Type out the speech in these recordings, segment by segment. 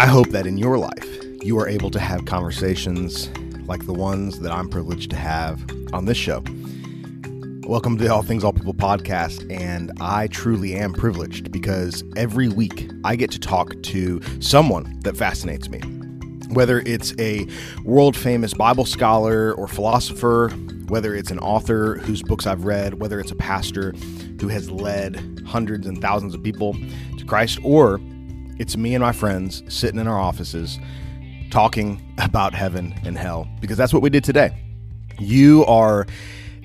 I hope that in your life, you are able to have conversations like the ones that I'm privileged to have on this show. Welcome to the All Things All People podcast, and I truly am privileged because every week I get to talk to someone that fascinates me. Whether it's a world famous Bible scholar or philosopher, whether it's an author whose books I've read, whether it's a pastor who has led hundreds and thousands of people to Christ, or it's me and my friends sitting in our offices talking about heaven and hell because that's what we did today. You are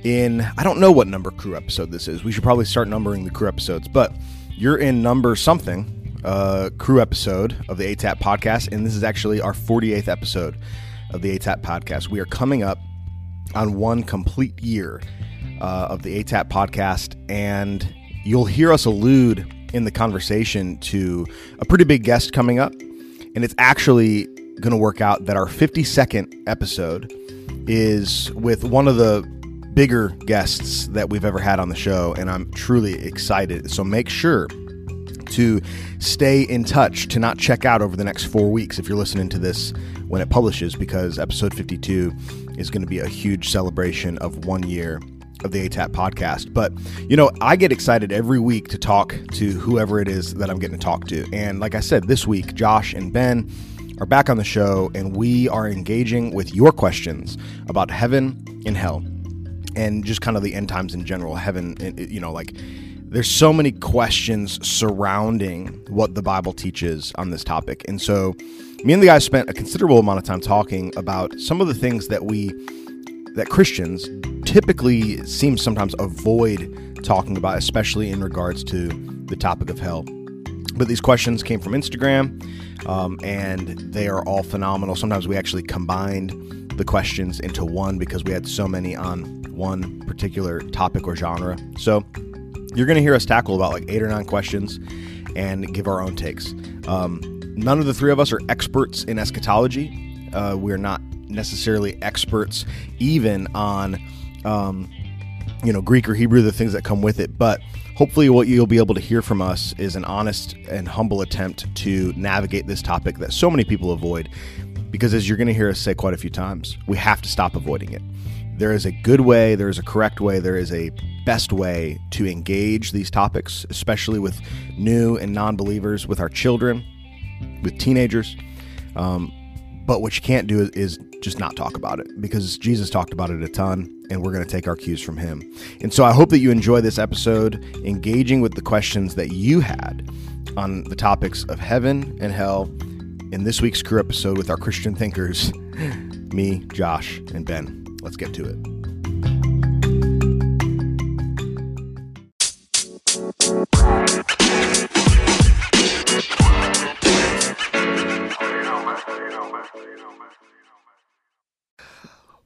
in, I don't know what number crew episode this is. We should probably start numbering the crew episodes, but you're in number something, uh, crew episode of the ATAP podcast. And this is actually our 48th episode of the ATAP podcast. We are coming up on one complete year uh, of the ATAP podcast, and you'll hear us allude in the conversation to a pretty big guest coming up. And it's actually going to work out that our 52nd episode is with one of the bigger guests that we've ever had on the show. And I'm truly excited. So make sure to stay in touch, to not check out over the next four weeks if you're listening to this when it publishes, because episode 52 is going to be a huge celebration of one year of the ATAP podcast. But, you know, I get excited every week to talk to whoever it is that I'm getting to talk to. And like I said, this week, Josh and Ben are back on the show, and we are engaging with your questions about heaven and hell and just kind of the end times in general. Heaven, you know, like there's so many questions surrounding what the Bible teaches on this topic. And so, me and the guys spent a considerable amount of time talking about some of the things that we that Christians typically seem sometimes avoid talking about, especially in regards to the topic of hell. But these questions came from Instagram, um, and they are all phenomenal. Sometimes we actually combined the questions into one because we had so many on one particular topic or genre. So you're going to hear us tackle about like eight or nine questions and give our own takes. Um, none of the three of us are experts in eschatology. Uh, we're not necessarily experts even on um, you know Greek or Hebrew, the things that come with it. But hopefully, what you'll be able to hear from us is an honest and humble attempt to navigate this topic that so many people avoid. Because as you're going to hear us say quite a few times, we have to stop avoiding it. There is a good way, there is a correct way, there is a best way to engage these topics, especially with new and non believers, with our children, with teenagers. Um, but what you can't do is just not talk about it because Jesus talked about it a ton and we're going to take our cues from him. And so I hope that you enjoy this episode, engaging with the questions that you had on the topics of heaven and hell in this week's crew episode with our Christian thinkers, me, Josh, and Ben. Let's get to it.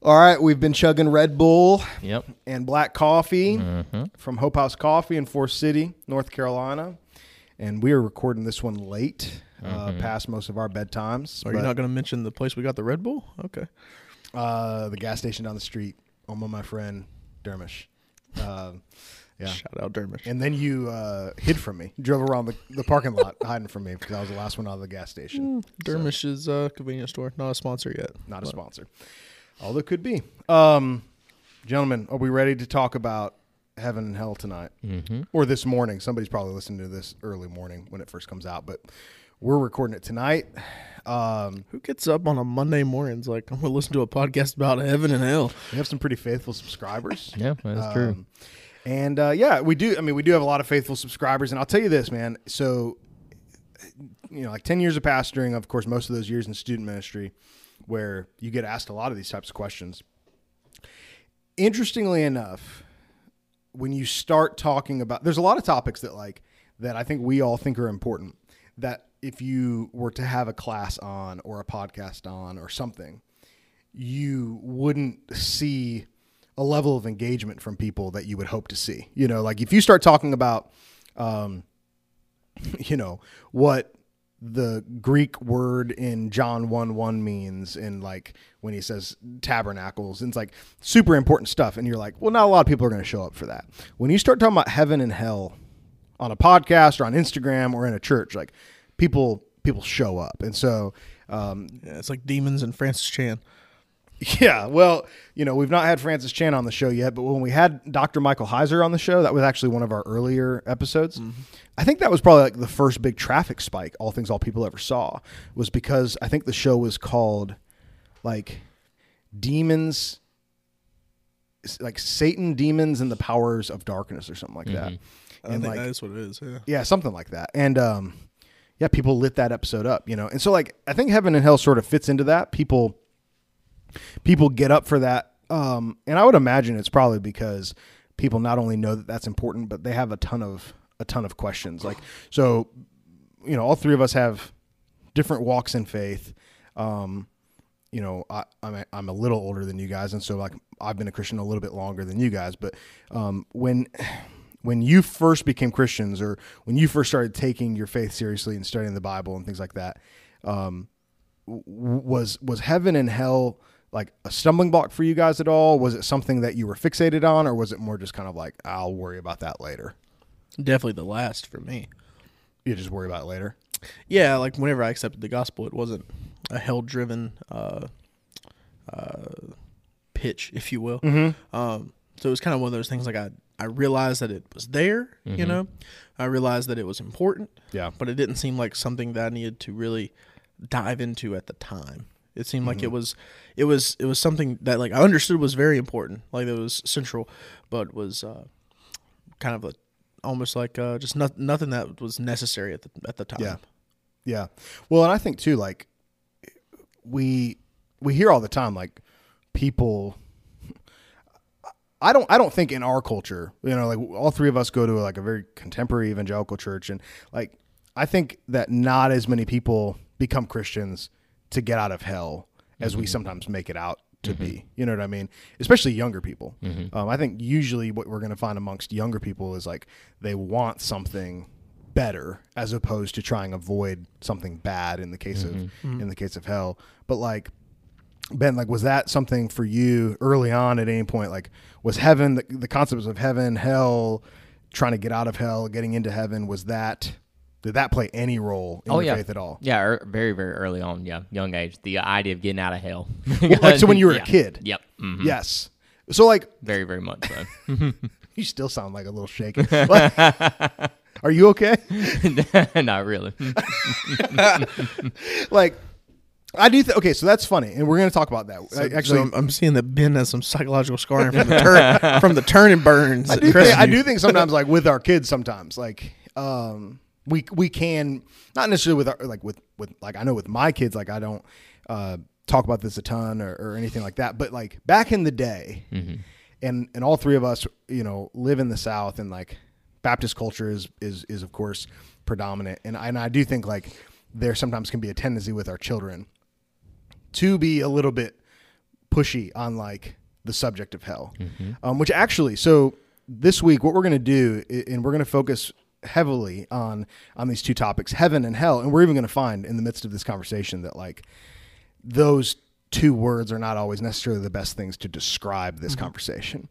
All right, we've been chugging Red Bull Yep. and black coffee Mm-hmm. from Hope House Coffee in Forest City, North Carolina. And we are recording this one late, uh, past most of our bedtimes. Are you not going to mention the place we got the Red Bull? Okay. uh, the gas station down the street, home of my friend Dermish. Uh, yeah. Shout out Dermish. And then you uh, hid from me, drove around the, the parking lot hiding from me because I was the last one out of the gas station. Dermish is a convenience store. Not a sponsor yet. Not a but sponsor, although could be. Um, gentlemen, are we ready to talk about heaven and hell tonight, Mm-hmm. or this morning? Somebody's probably listening to this early morning when it first comes out, but we're recording it tonight. Um, Who gets up on a Monday morning's like, I'm going to listen to a podcast about heaven and hell? we have some pretty faithful subscribers. Yeah, that's true. Um, And uh, yeah, we do. I mean, we do have a lot of faithful subscribers. And I'll tell you this, man. So, you know, like 10 years of pastoring, of course, most of those years in student ministry, where you get asked a lot of these types of questions. Interestingly enough, when you start talking about, there's a lot of topics that, like, that I think we all think are important. That if you were to have a class on or a podcast on or something, you wouldn't see a level of engagement from people that you would hope to see. You know, like if you start talking about, um, you know, what the Greek word in John 1 1 means, and like when he says tabernacles, and it's like super important stuff. And you're like, well, not a lot of people are going to show up for that. When you start talking about heaven and hell on a podcast or on Instagram or in a church, like people people show up, and so um, Yeah, it's like demons and Francis Chan. Yeah, well, you know, we've not had Francis Chan on the show yet, but when we had Dr. Michael Heiser on the show, that was actually one of our earlier episodes. I think that was probably like the first big traffic spike all things all people ever saw was because I think the show was called like Demons like Satan, Demons and the Powers of Darkness or something like that. I And think like that is what it is. Yeah. yeah, something like that. And um, yeah, people lit that episode up, you know. And so like I think heaven and hell sort of fits into that. People people get up for that. Um, and I would imagine it's probably because people not only know that that's important, but they have a ton of a ton of questions. Like so, you know, all three of us have different walks in faith. Um, you know, I, I'm a, I'm a little older than you guys, and so like I've been a Christian a little bit longer than you guys. But um, when when you first became Christians, or when you first started taking your faith seriously and studying the Bible and things like that, um, was was heaven and hell like a stumbling block for you guys at all? Was it something that you were fixated on, or was it more just kind of like I'll worry about that later? Definitely the last for me. You just worry about it later. Yeah, like whenever I accepted the gospel, it wasn't a hell driven uh, uh, pitch, if you will. Um, so it was kind of one of those things like I, I realized that it was there, you know, I realized that it was important, Yeah. but it didn't seem like something that I needed to really dive into at the time. It seemed like it was, it was, it was something that like I understood was very important, like it was central, but was uh, kind of a, almost like uh, just not, nothing that was necessary at the at the time. Yeah. Yeah. Well, and I think too, like we we hear all the time, like people. I don't. I don't think in our culture, you know, like all three of us go to like a very contemporary evangelical church, and like I think that not as many people become Christians to get out of hell as we mm-hmm. sometimes make it out to be. Mm-hmm. You know what I mean? Especially younger people. Mm-hmm. Um, I think usually what we're going to find amongst younger people is like they want something better as opposed to trying to avoid something bad in the case of in the case of hell. But like Ben, like was that something for you early on at any point? Like was heaven the, the concepts of heaven, hell, trying to get out of hell, getting into heaven, was that did that play any role in Oh your yeah, faith at all? Yeah, er, very very early on. Yeah, young age. The idea of getting out of hell. like, so when you were a kid? Yep. mhm. Yes. So like Very very much so. you still sound like a little shaken. Like, are you okay? Not really. Like I do. Th- okay, so that's funny, and we're going to talk about that. I- Actually, actually, I'm, I'm seeing that Ben has some psychological scarring from the turn from the turn and burns. I do, think, I do think sometimes, like with our kids, sometimes like um, we we can not necessarily with our like with with like I know with my kids, like I don't uh, talk about this a ton or, or anything like that, but like back in the day, and and all three of us, you know, live in the South, and like Baptist culture is is is of course predominant, and I, and I do think like there sometimes can be a tendency with our children to be a little bit pushy on like the subject of hell, um, which actually, so this week, what we're going to do, and we're going to focus heavily on on these two topics, heaven and hell, and we're even going to find in the midst of this conversation that like those two words are not always necessarily the best things to describe this mm-hmm. conversation.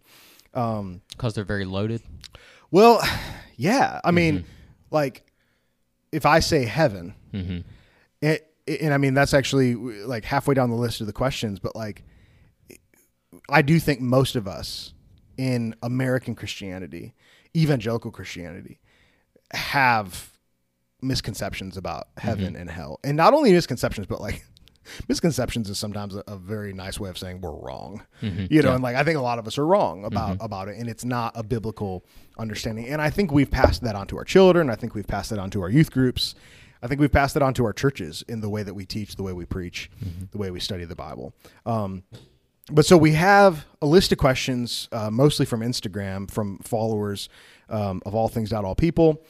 Um, Because they're very loaded. well, yeah, I mean, mm-hmm. like if I say heaven, mm-hmm. it, it- and I mean that's actually like halfway down the list of the questions, but like I do think most of us in American Christianity, evangelical Christianity, have misconceptions about heaven and hell, and not only misconceptions, but like misconceptions is sometimes a, a very nice way of saying we're wrong. You know, and like I think a lot of us are wrong about about it, and it's not a biblical understanding. And I think we've passed that on to our children. I think we've passed it on to our youth groups. I think we've passed it on to our churches in the way that we teach, the way we preach, the way we study the Bible. Um, but so we have a list of questions, uh, mostly from Instagram, from followers um, of all things, not all people,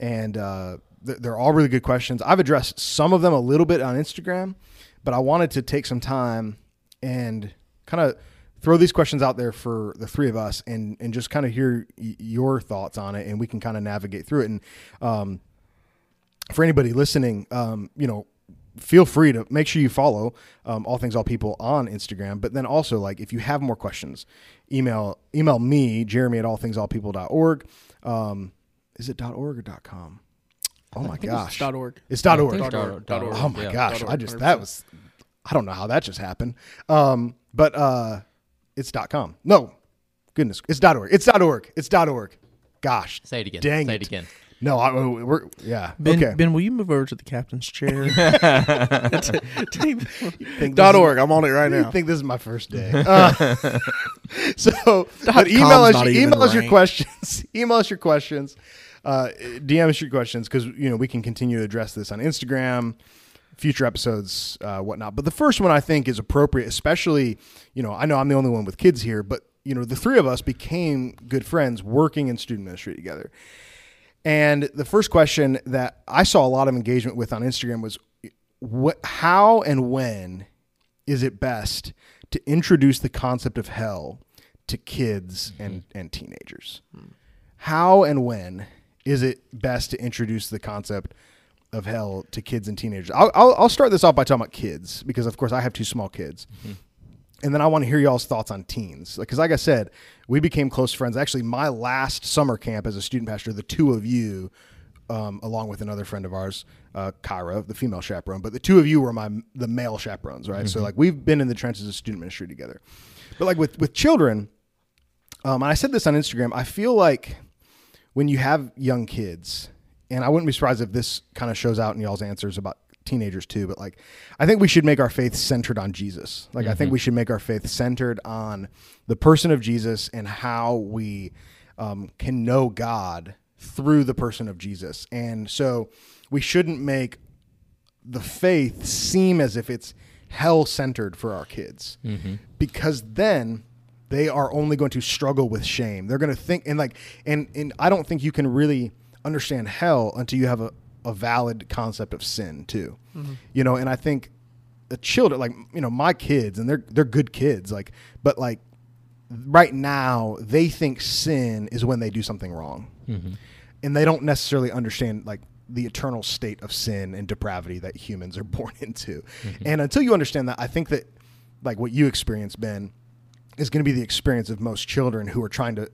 and uh, th- they're all really good questions. I've addressed some of them a little bit on Instagram, but I wanted to take some time and kind of throw these questions out there for the three of us, and and just kind of hear y- your thoughts on it, and we can kind of navigate through it. And um, for anybody listening, um, you know, feel free to make sure you follow um, all things all people on instagram but then also like if you have more questions email email me jeremy at all things all people.org is it .org or .com Oh my gosh. Dot org. It's dot org. think Dot Dot org. org. Org. Oh my Yeah. gosh, Dot I just that 100%. was I don't know how that just happened. Um, but uh, it's dot com. No, goodness, it's dot org. It's dot org. It's dot org. Gosh, Say it again. Dang Say it. it again. no, I, we're yeah. Ben, okay. Ben, will you move over to the captain's chair? Think this Dot is- org. I'm on it right now. I now. think this is my first day. Uh, so, but com's email us, not email us your questions. email us your questions. Uh, DM us your questions because you know we can continue to address this on Instagram, future episodes, uh, whatnot. But the first one I think is appropriate, especially you know I know I'm the only one with kids here, but you know the three of us became good friends working in student ministry together. And the first question that I saw a lot of engagement with on Instagram was, what, how and when is it best to introduce the concept of hell to kids and, and teenagers? How and when is it best to introduce the concept of hell to kids and teenagers? I'll, I'll, I'll start this off by talking about kids because, of course, I have two small kids. And then I want to hear y'all's thoughts on teens. Because, like I said, we became close friends. Actually, my last summer camp as a student pastor, the two of you, um, along with another friend of ours, uh, Kyra, the female chaperone, but the two of you were my the male chaperones, right? So, like, we've been in the trenches of student ministry together. But, like, with, with children, um, and I said this on Instagram, I feel like when you have young kids, and I wouldn't be surprised if this kind of shows out in y'all's answers about teenagers too, but like I think we should make our faith centered on Jesus. Like I think we should make our faith centered on the person of Jesus and how we um, can know God through the person of Jesus. And so we shouldn't make the faith seem as if it's hell centered for our kids because then they are only going to struggle with shame. They're going to think and like and and i don't think you can really understand hell until you have a, a valid concept of sin too. Mm-hmm. You know and i think the children like you know my kids and they're they're good kids like but like right now they think sin is when they do something wrong. Mm-hmm. And they don't necessarily understand like the eternal state of sin and depravity that humans are born into. Mm-hmm. And until you understand that i think that like what you experienced ben is going to be the experience of most children who are trying to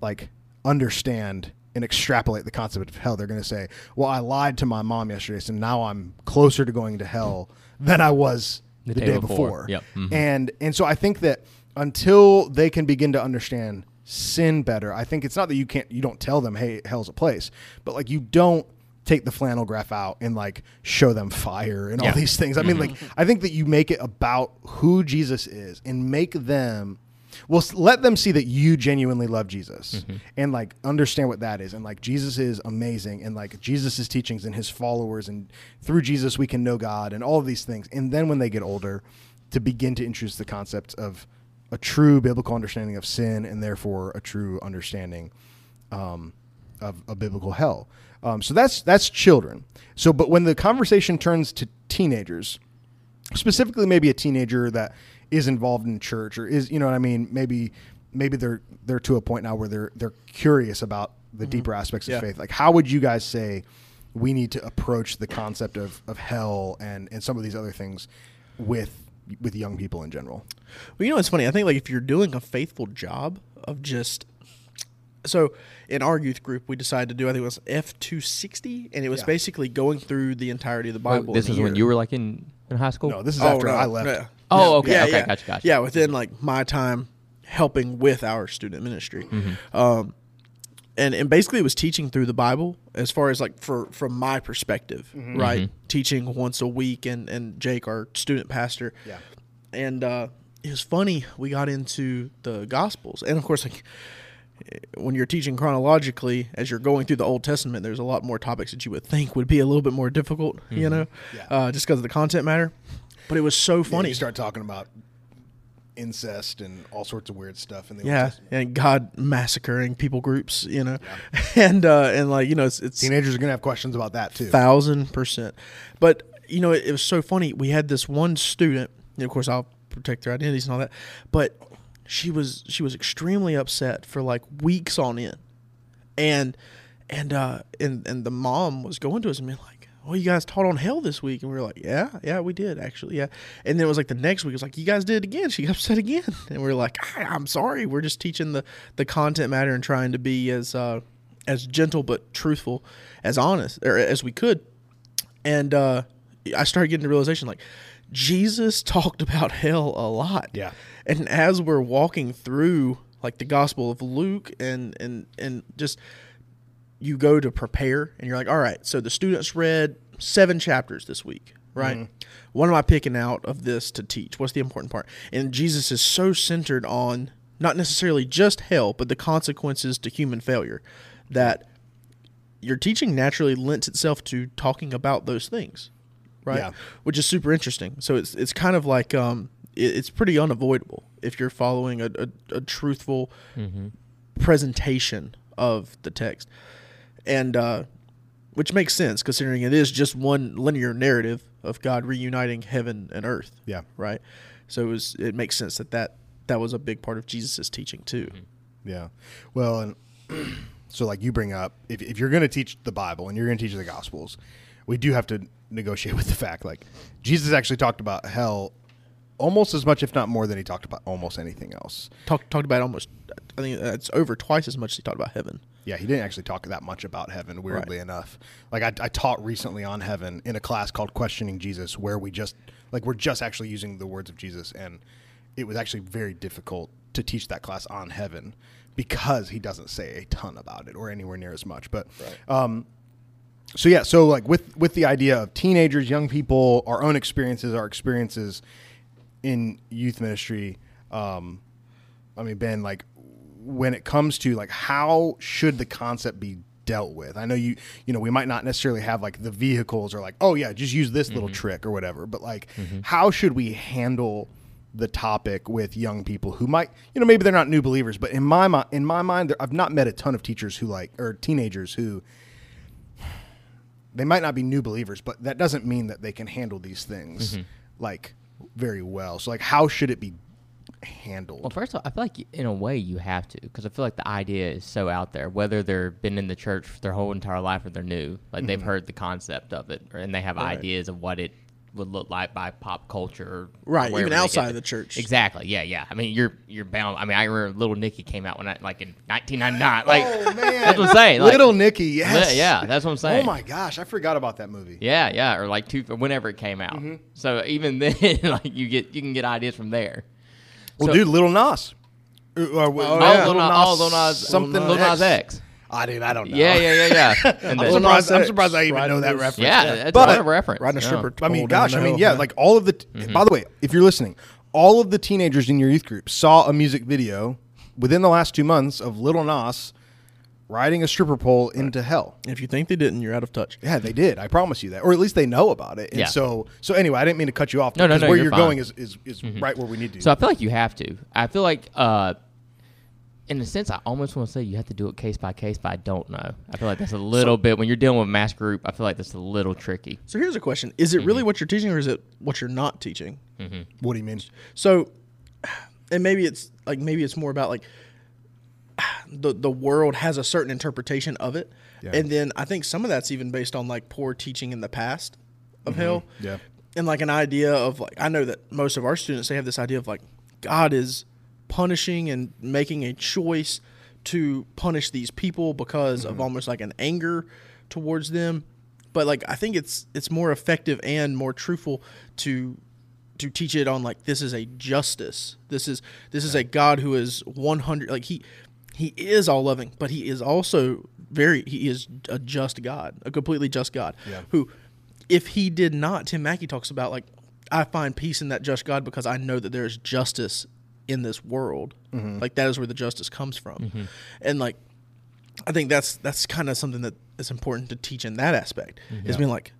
like understand and extrapolate the concept of hell they're going to say well i lied to my mom yesterday so now i'm closer to going to hell than i was the, day, before, Yep. Mhm. and and so i think that until they can begin to understand sin better i think it's not that you can't you don't tell them hey hell's a place but like you don't take the flannel graph out and like show them fire and all these things. I mean like i think that you make it about who jesus is and make them well let them see that you genuinely love jesus and like understand what that is. And like jesus is amazing and like jesus' teachings and his followers and through jesus we can know god and all of these things. And then when they get older to begin to introduce the concept of a true biblical understanding of sin and therefore a true understanding um, of a biblical hell. Um, so that's that's children. So, but when the conversation turns to teenagers, specifically maybe a teenager that is involved in church or is you know what I mean, maybe maybe they're they're to a point now where they're they're curious about the deeper aspects of Yeah. faith. Like, how would you guys say we need to approach the concept of, of hell and and some of these other things with with young people in general? Well, you know, it's funny. I think like if you're doing a faithful job of just so in our youth group, we decided to do I think it was F two sixty, and it was Yeah. basically going through the entirety of the Wait, Bible. this in a is when you were like in, in high school. No, this is Oh, after no, I left. yeah. Oh, okay, yeah, okay, yeah. gotcha, gotcha. Yeah, within like my time helping with our student ministry. Mm-hmm. Um, and and basically it was teaching through the Bible as far as like for from my perspective, Mm-hmm. right? Teaching once a week and and Jake our student pastor. Yeah. And uh it was funny we got into the gospels. And of course like when you're teaching chronologically as you're going through the Old Testament, there's a lot more topics that you would think would be a little bit more difficult, you know, Yeah. uh, just because of the content matter. But it was so Yeah, funny. you start talking about incest and all sorts of weird stuff in the Old yeah, Testament. and God massacring people groups, you know, and uh, and like you know, it's, it's Teenagers are gonna have questions about that too. thousand percent. But you know, it, it was so funny. We had this one student, and of course, I'll protect their identities and all that. But she was she was extremely upset for like weeks on end, and and uh and and the mom was going to us and being like. "Oh, you guys taught on hell this week, and we were like, "Yeah, yeah, we did actually, yeah." And then it was like the next week, it was like, "You guys did it again." She got upset again, and we are like, "I'm sorry, we're just teaching the the content matter and trying to be as uh, as gentle but truthful, as honest or as we could. And uh, I started getting the realization like Jesus talked about hell a lot. Yeah. And as we're walking through like the Gospel of Luke and and and just you go to prepare and you're like, all right, so the students read seven chapters this week, right? What am I picking out of this to teach? What's the important part? And Jesus is so centered on not necessarily just hell, but the consequences to human failure that your teaching naturally lends itself to talking about those things, right? Yeah. Which is super interesting. So it's it's kind of like um, it's pretty unavoidable if you're following a, a, a truthful presentation of the text, and uh, which makes sense considering it is just one linear narrative of God reuniting heaven and earth. Yeah. Right. So it was it makes sense that that that was a big part of Jesus' teaching too. Yeah. Well, and so like you bring up, if, if you're going to teach the Bible and you're going to teach the Gospels, we do have to negotiate with the fact like Jesus actually talked about hell almost as much, if not more, than he talked about almost anything else. Talk, talked about almost I think it's over twice as much as he talked about heaven. Yeah, he didn't actually talk that much about heaven, weirdly enough. Like I, I taught recently on heaven in a class called Questioning Jesus, where we just like we're just actually using the words of Jesus, and it was actually very difficult to teach that class on heaven because he doesn't say a ton about it or anywhere near as much. But um, so yeah, so like with with the idea of teenagers, young people, our own experiences, our experiences in youth ministry. Um, I mean, Ben, like when it comes to like how should the concept be dealt with? I know you, you know, we might not necessarily have like the vehicles or like, oh yeah, just use this little mm-hmm. trick or whatever. But like, mm-hmm. how should we handle the topic with young people who might, you know, maybe they're not new believers, but in my mi- in my mind, I've not met a ton of teachers who like or teenagers who they might not be new believers, but that doesn't mean that they can handle these things mm-hmm. like very well. So like, how should it be handled? Well, first of all, I feel like in a way you have to, because I feel like the idea is so out there. Whether they've been in the church their whole entire life or they're new, like Mm-hmm. they've heard the concept of it, or, and they have ideas of what it would look like by pop culture, Right, even outside of the church. Exactly. Yeah, yeah. I mean, you're you're bound. I mean, I remember Little Nicky came out when I like in 1999. Like, oh man, that's what I'm saying. Like, Little Nicky, yes, yeah, that's what I'm saying. Oh my gosh, I forgot about that movie. Yeah, yeah, or like two, whenever it came out. Mm-hmm. So even then, like you get you can get ideas from there. Well, So- dude, Little Nas. Uh, uh, Oh, Lil yeah. Oh, Lil Nas, oh, Lil Nas, something Lil Nas X. Ah, dude, I don't know. Yeah, yeah, yeah, yeah. And I'm then- surprised. I'm surprised I even riding know that reference. yeah, that's But- a lot of reference. Riding a Yeah. stripper. I mean, gosh, I mean, yeah, like all of the. By the way, if you're listening, all of the teenagers in your youth group saw a music video within the last two months of Little Nas riding a stripper pole into hell. if you think they didn't, you're out of touch. Yeah, they did. I promise you that, or at least they know about it. And Yeah. so, so anyway, I didn't mean to cut you off. No, no, no, Where you're you're, fine. going is is, is right where we need to. So I feel like you have to. I feel like, uh, in a sense, I almost want to say you have to do it case by case, but I don't know. I feel like that's a little bit when you're dealing with mass group. I feel like that's a little tricky. So here's a question: Is it really mm-hmm. what you're teaching, or is it what you're not teaching? Mm-hmm. what do you mean? So, and maybe it's like maybe it's more about like the the world has a certain interpretation of it, Yeah. and then I think some of that's even based on like poor teaching in the past of mm-hmm. hell. Yeah. and like an idea of like I know that most of our students they have this idea of like God is punishing and making a choice to punish these people because of mm-hmm. almost like an anger towards them. But like I think it's it's more effective and more truthful to to teach it on like this is a justice. This is this is a God who is 100 like he he is all loving, but he is also very he is a just God, a completely just God Yeah. who if he did not, Tim Mackie talks about like I find peace in that just God because I know that there is justice in this world. Mm-hmm. Like that is where the justice comes from. Mm-hmm. And like I think that's that's kind of something that is important to teach in that aspect. Is mm-hmm. being like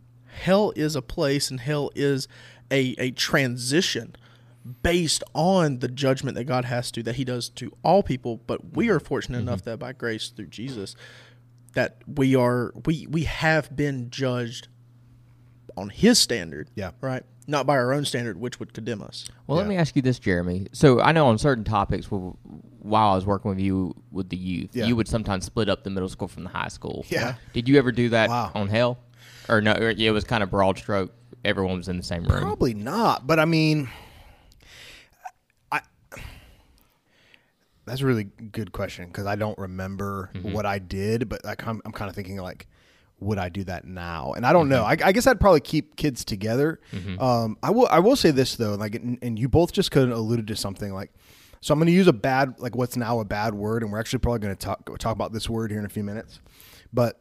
hell is a place and hell is a a transition based on the judgment that God has to that he does to all people, but we are fortunate enough that by grace through Jesus that we are we we have been judged on his standard. Yeah. Right? Not by our own standard which would condemn us. Well, let me ask you this, Jeremy. So I know on certain topics, wh- while I was working with you with the youth, Yeah. you would sometimes split up the middle school from the high school. Yeah. Did you ever do that Wow. on Hell, or no? It was kind of broad stroke. Everyone was in the same room. Probably not, but I mean, I that's a really good question because I don't remember Mm-hmm. what I did, but like I'm, I'm kind of thinking like, would I do that now? And I don't know. Mm-hmm. I, I guess I'd probably keep kids together. Mm-hmm. Um, I will. I will say this though, like, and, and you both just kind of alluded to something like. So I'm going to use a bad, like what's now a bad word, and we're actually probably going to talk talk about this word here in a few minutes. But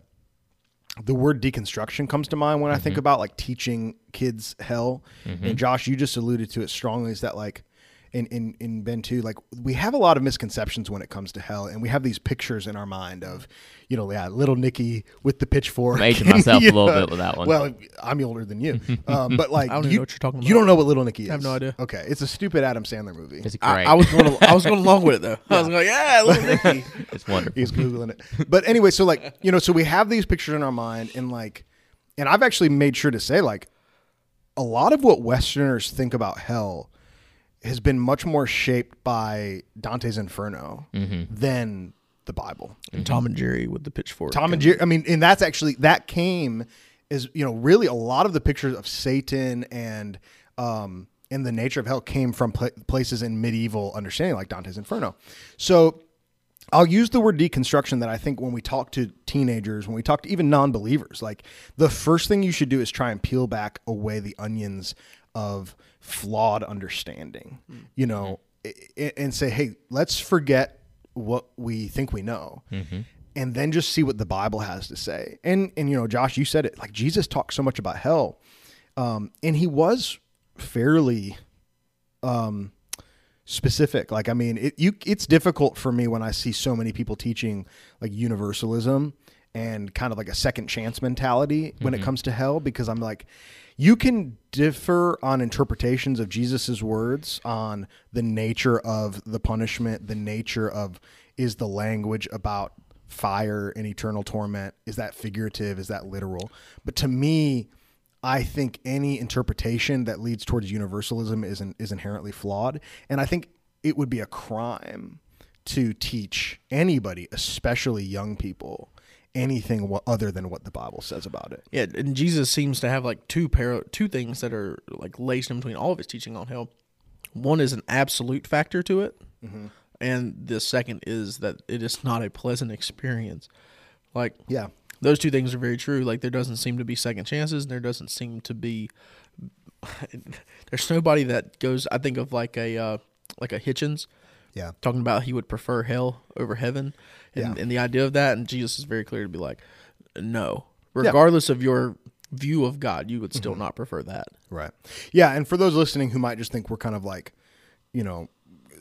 the word deconstruction comes to mind when I think mm-hmm. about like teaching kids hell. And Josh, you just alluded to it strongly is that like in, in, in Ben too, like we have a lot of misconceptions when it comes to hell, and we have these pictures in our mind of, you know, yeah, little Nicky with the pitchfork. I'm aging and, myself a little bit with that one. Well, I'm older than you, um, but like I don't you, know what you're talking about. You don't know what Little Nicky is. I have no idea. Okay, it's a stupid Adam Sandler movie. It's I, great. I was going. I was going along with it though. I was like, yeah, little Nicky. it's wonderful. He's googling it. But anyway, so like you know, so we have these pictures in our mind, and like, and I've actually made sure to say like, a lot of what Westerners think about hell has been much more shaped by Dante's Inferno than the Bible. And Tom and Jerry with the pitchfork. Tom and Jerry. I mean, and that's actually that came is you know really a lot of the pictures of Satan and um and the nature of hell came from pla places in medieval understanding like Dante's Inferno. So I'll use the word deconstruction that I think when we talk to teenagers, when we talk to even non-believers, like the first thing you should do is try and peel back away the onions of flawed understanding. You know, i- and say, "Hey, let's forget what we think we know." And then just see what the Bible has to say. And and you know, Josh, you said it. Like Jesus talked so much about hell. Um, and he was fairly um, specific. Like, I mean, it, you, it's difficult for me when I see so many people teaching like universalism and kind of like a second chance mentality when it comes to hell, because I'm like, you can differ on interpretations of Jesus's words on the nature of the punishment, the nature of is the language about fire and eternal torment is that figurative is that literal? But to me I think any interpretation that leads towards universalism is is inherently flawed, and I think it would be a crime to teach anybody, especially young people, anything other than what the Bible says about it. Yeah, and Jesus seems to have like two par- two things that are like laced in between all of his teaching on hell. One is an absolute factor to it, and the second is that it is not a pleasant experience. Like Yeah, those two things are very true. Like there doesn't seem to be second chances, and there doesn't seem to be. There's nobody that goes. I think of like a uh, like a Hitchens yeah, talking about he would prefer hell over heaven, and, Yeah. and the idea of that. And Jesus is very clear to be like, no, regardless of your view of God, you would still not prefer that. right. Yeah, and for those listening who might just think we're kind of like, you know,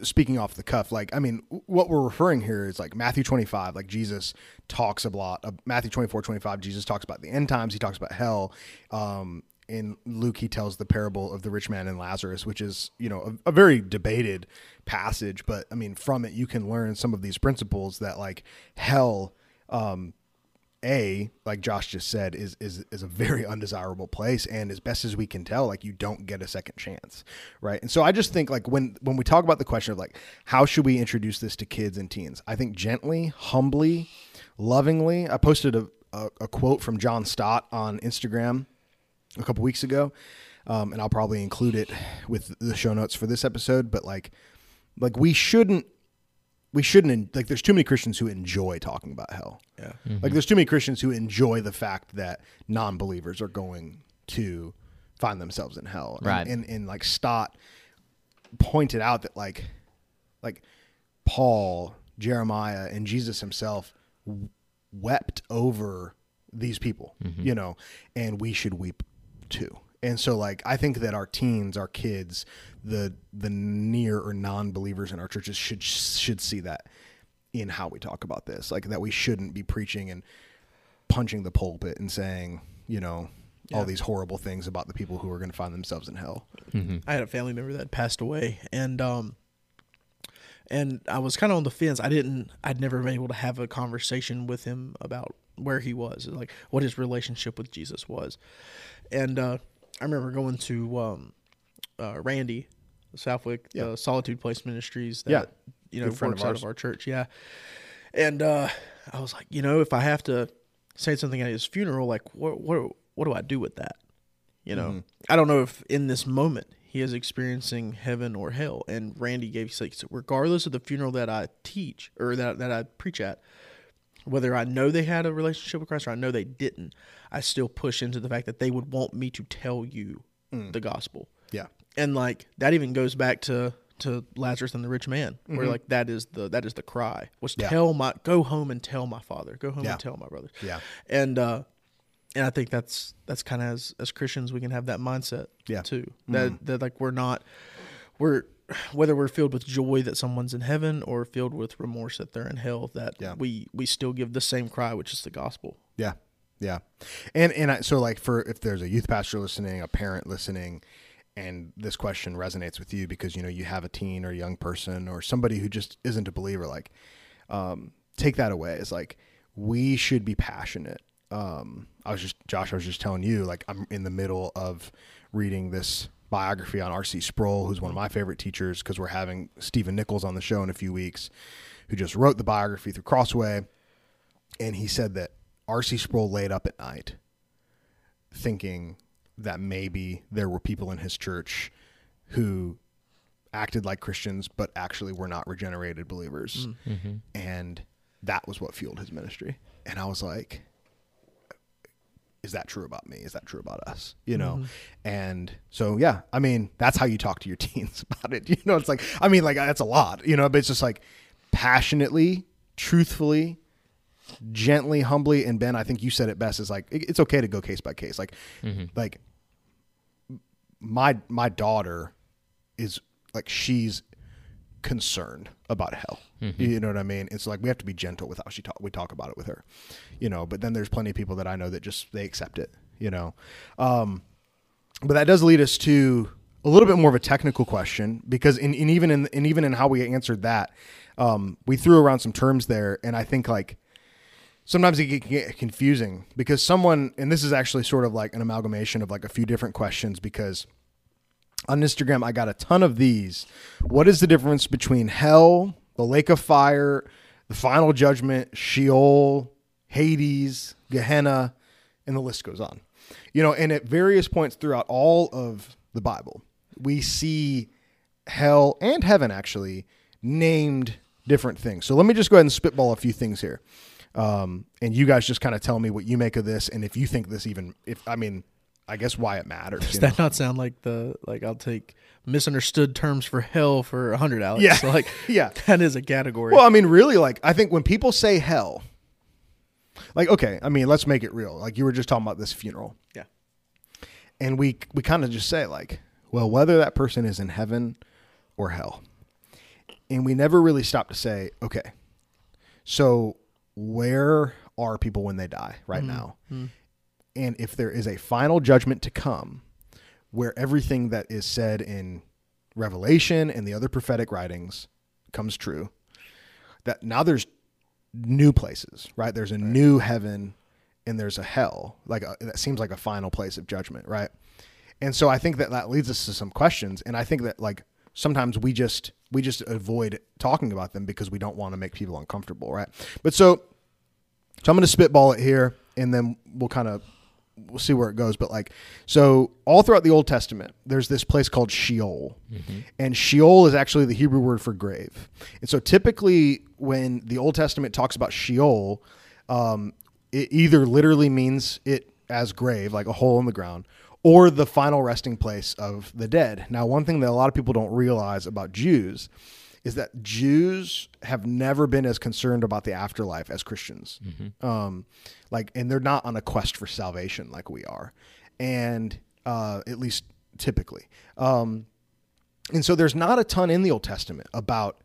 speaking off the cuff, like I mean, what we're referring here is like Matthew 25, like Jesus talks a lot. Uh, Matthew 24, 25, Jesus talks about the end times. He talks about hell. Um, in Luke, he tells the parable of the rich man and Lazarus, which is you know a, a very debated passage. But I mean, from it you can learn some of these principles that like hell. Um, a like Josh just said is is is a very undesirable place and as best as we can tell like you don't get a second chance right and so I just think like when when we talk about the question of like how should we introduce this to kids and teens I think gently humbly lovingly I posted a a, a quote from John Stott on Instagram a couple weeks ago um, and I'll probably include it with the show notes for this episode but like like we shouldn't we shouldn't like there's too many Christians who enjoy talking about hell Yeah. like mm-hmm. there's too many Christians who enjoy the fact that non-believers are going to find themselves in hell. Right. And, and, like Stott pointed out that like like Paul, Jeremiah, and Jesus himself wept over these people, mm-hmm. you know, and we should weep too. And so like I think that our teens, our kids, the the near or non-believers in our churches should should see that in how we talk about this. Like that we shouldn't be preaching and punching the pulpit and saying, you know, all these horrible things about the people who are going to find themselves in hell. I had a family member that passed away, and um, and I was kind of on the fence. I didn't. I'd never been able to have a conversation with him about where he was, like what his relationship with Jesus was, and uh, I remember going to um, uh, Randy, Southwick, Yeah. uh, Solitude Place Ministries. That, Yeah. you know, works of out of our church. Yeah, and uh, I was like, you know, if I have to say something at his funeral, like what what what do I do with that? You know, I don't know if in this moment he is experiencing heaven or hell. And Randy gave like so regardless of the funeral that I teach or that that I preach at, whether I know they had a relationship with Christ or I know they didn't, I still push into the fact that they would want me to tell you the gospel. Yeah. And like that even goes back to to Lazarus and the rich man, where like that is the that is the cry was Mm-hmm. Yeah. tell my go home and tell my father, go home Yeah. and tell my brothers. Yeah. And uh and I think that's that's kind of as as Christians we can have that mindset Yeah. too. That that like we're not we're whether we're filled with joy that someone's in heaven or filled with remorse that they're in hell that Yeah. we we still give the same cry which is the gospel. Yeah, yeah, and and I, so like for if there's a youth pastor listening, a parent listening, and this question resonates with you because you know you have a teen or a young person or somebody who just isn't a believer, like um, take that away. It's like we should be passionate. Um, I was just Josh. I was just telling you, like I'm in the middle of reading this biography on R.C. Sproul, who's one of my favorite teachers, because we're having Stephen Nichols on the show in a few weeks, who just wrote the biography through Crossway and he said that R.C. Sproul laid up at night thinking that maybe there were people in his church who acted like Christians but actually were not regenerated believers. Mm. Mm-hmm. And that was what fueled his ministry. And I was like, is that true about me? Is that true about us? You know? Mm-hmm. And so, yeah, I mean, that's how you talk to your teens about it. You know, it's like, I mean, like, that's a lot, you know, but it's just like passionately, truthfully, gently, humbly. And Ben, I think you said it best is like, it- it's okay to go case by case. Like, mm-hmm. like my, my daughter is like, she's concerned about hell. You know what I mean? It's like we have to be gentle with how she talk. We talk about it with her, you know. But then there's plenty of people that I know that just they accept it, you know. Um, but that does lead us to a little bit more of a technical question because in, in even in and even in how we answered that, um, we threw around some terms there, and I think like sometimes it can get confusing because someone and this is actually sort of like an amalgamation of like a few different questions because on Instagram, I got a ton of these. What is the difference between hell, the lake of fire, the final judgment, Sheol, Hades, Gehenna, and the list goes on. You know, and at various points throughout all of the Bible, we see hell and heaven actually named different things. So let me just go ahead and spitball a few things here. Um, and you guys just kind of tell me what you make of this and if you think this even if I mean I guess why it matters. Does you know? that not sound like the like I'll take misunderstood terms for hell for a hundred Alex? Yeah. so like Yeah. that is a category. Well, I mean, really, like I think when people say hell, like okay, I mean, let's make it real. Like you were just talking about this funeral, yeah, and we we kind of just say like, well, whether that person is in heaven or hell, and we never really stop to say, okay, so where are people when they die right hmm. now, hmm. and if there is a final judgment to come, where everything that is said in Revelation and the other prophetic writings comes true, that now there's new places, right? There's a new heaven and there's a hell. Like a, that seems like a final place of judgment, right? And so I think that that leads us to some questions, and I think that like sometimes we just we just avoid talking about them because we don't want to make people uncomfortable, right? But so so I'm going to spitball it here, and then we'll kind of we'll see where it goes. But like, so all throughout the Old Testament, there's this place called Sheol, and Sheol is actually the Hebrew word for grave. And so typically, when the Old Testament talks about Sheol, um, it either literally means it as grave, like a hole in the ground, or the final resting place of the dead. Now, one thing that a lot of people don't realize about Jews is that Jews have never been as concerned about the afterlife as Christians. Um, like, and they're not on a quest for salvation like we are, and uh, at least typically. Um, and so there's not a ton in the Old Testament about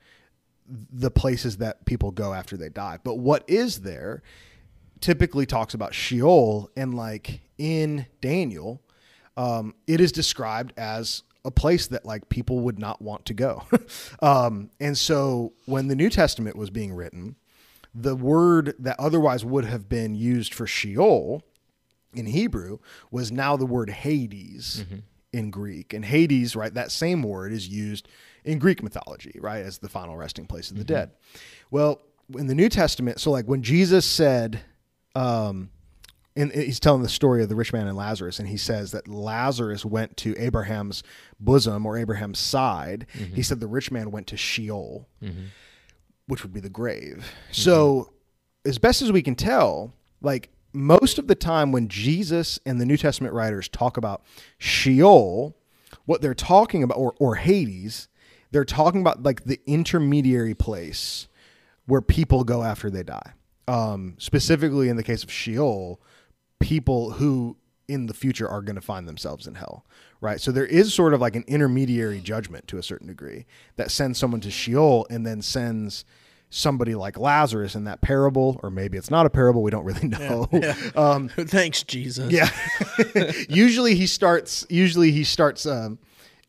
the places that people go after they die. But what is there typically talks about Sheol, and like in Daniel, um, it is described as a place that like people would not want to go. um, and so when the New Testament was being written, the word that otherwise would have been used for Sheol in Hebrew was now the word Hades in Greek. And Hades, right, that same word is used in Greek mythology, right, as the final resting place of the dead. Well, in the New Testament, so like when Jesus said, um, and he's telling the story of the rich man and Lazarus, and he says that Lazarus went to Abraham's bosom or Abraham's side. He mm-hmm. said the rich man went to Sheol, mm-hmm. which would be the grave. Mm-hmm. So, as best as we can tell, like most of the time when Jesus and the New Testament writers talk about Sheol, what they're talking about, or, or Hades, they're talking about like the intermediary place where people go after they die. Um, specifically, in the case of Sheol, people who in the future are going to find themselves in hell, right? So there is sort of like an intermediary judgment to a certain degree that sends someone to Sheol and then sends somebody like Lazarus in that parable, or maybe it's not a parable. We don't really know. Um, Thanks, Jesus. yeah. usually he starts. Usually he starts um,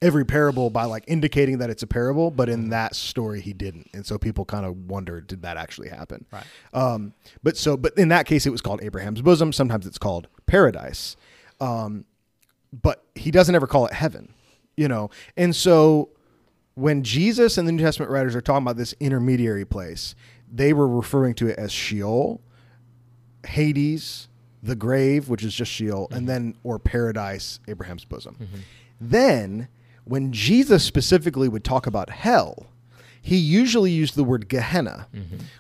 every parable by like indicating that it's a parable, but in that story he didn't, and so people kind of wonder, did that actually happen? Right. Um, but so, but in that case, it was called Abraham's bosom. Sometimes it's called paradise. Um, but he doesn't ever call it heaven, you know. And so when Jesus and the New Testament writers are talking about this intermediary place, they were referring to it as Sheol, Hades, the grave, which is just Sheol, and then or paradise, Abraham's bosom. Then when Jesus specifically would talk about hell, he usually used the word Gehenna,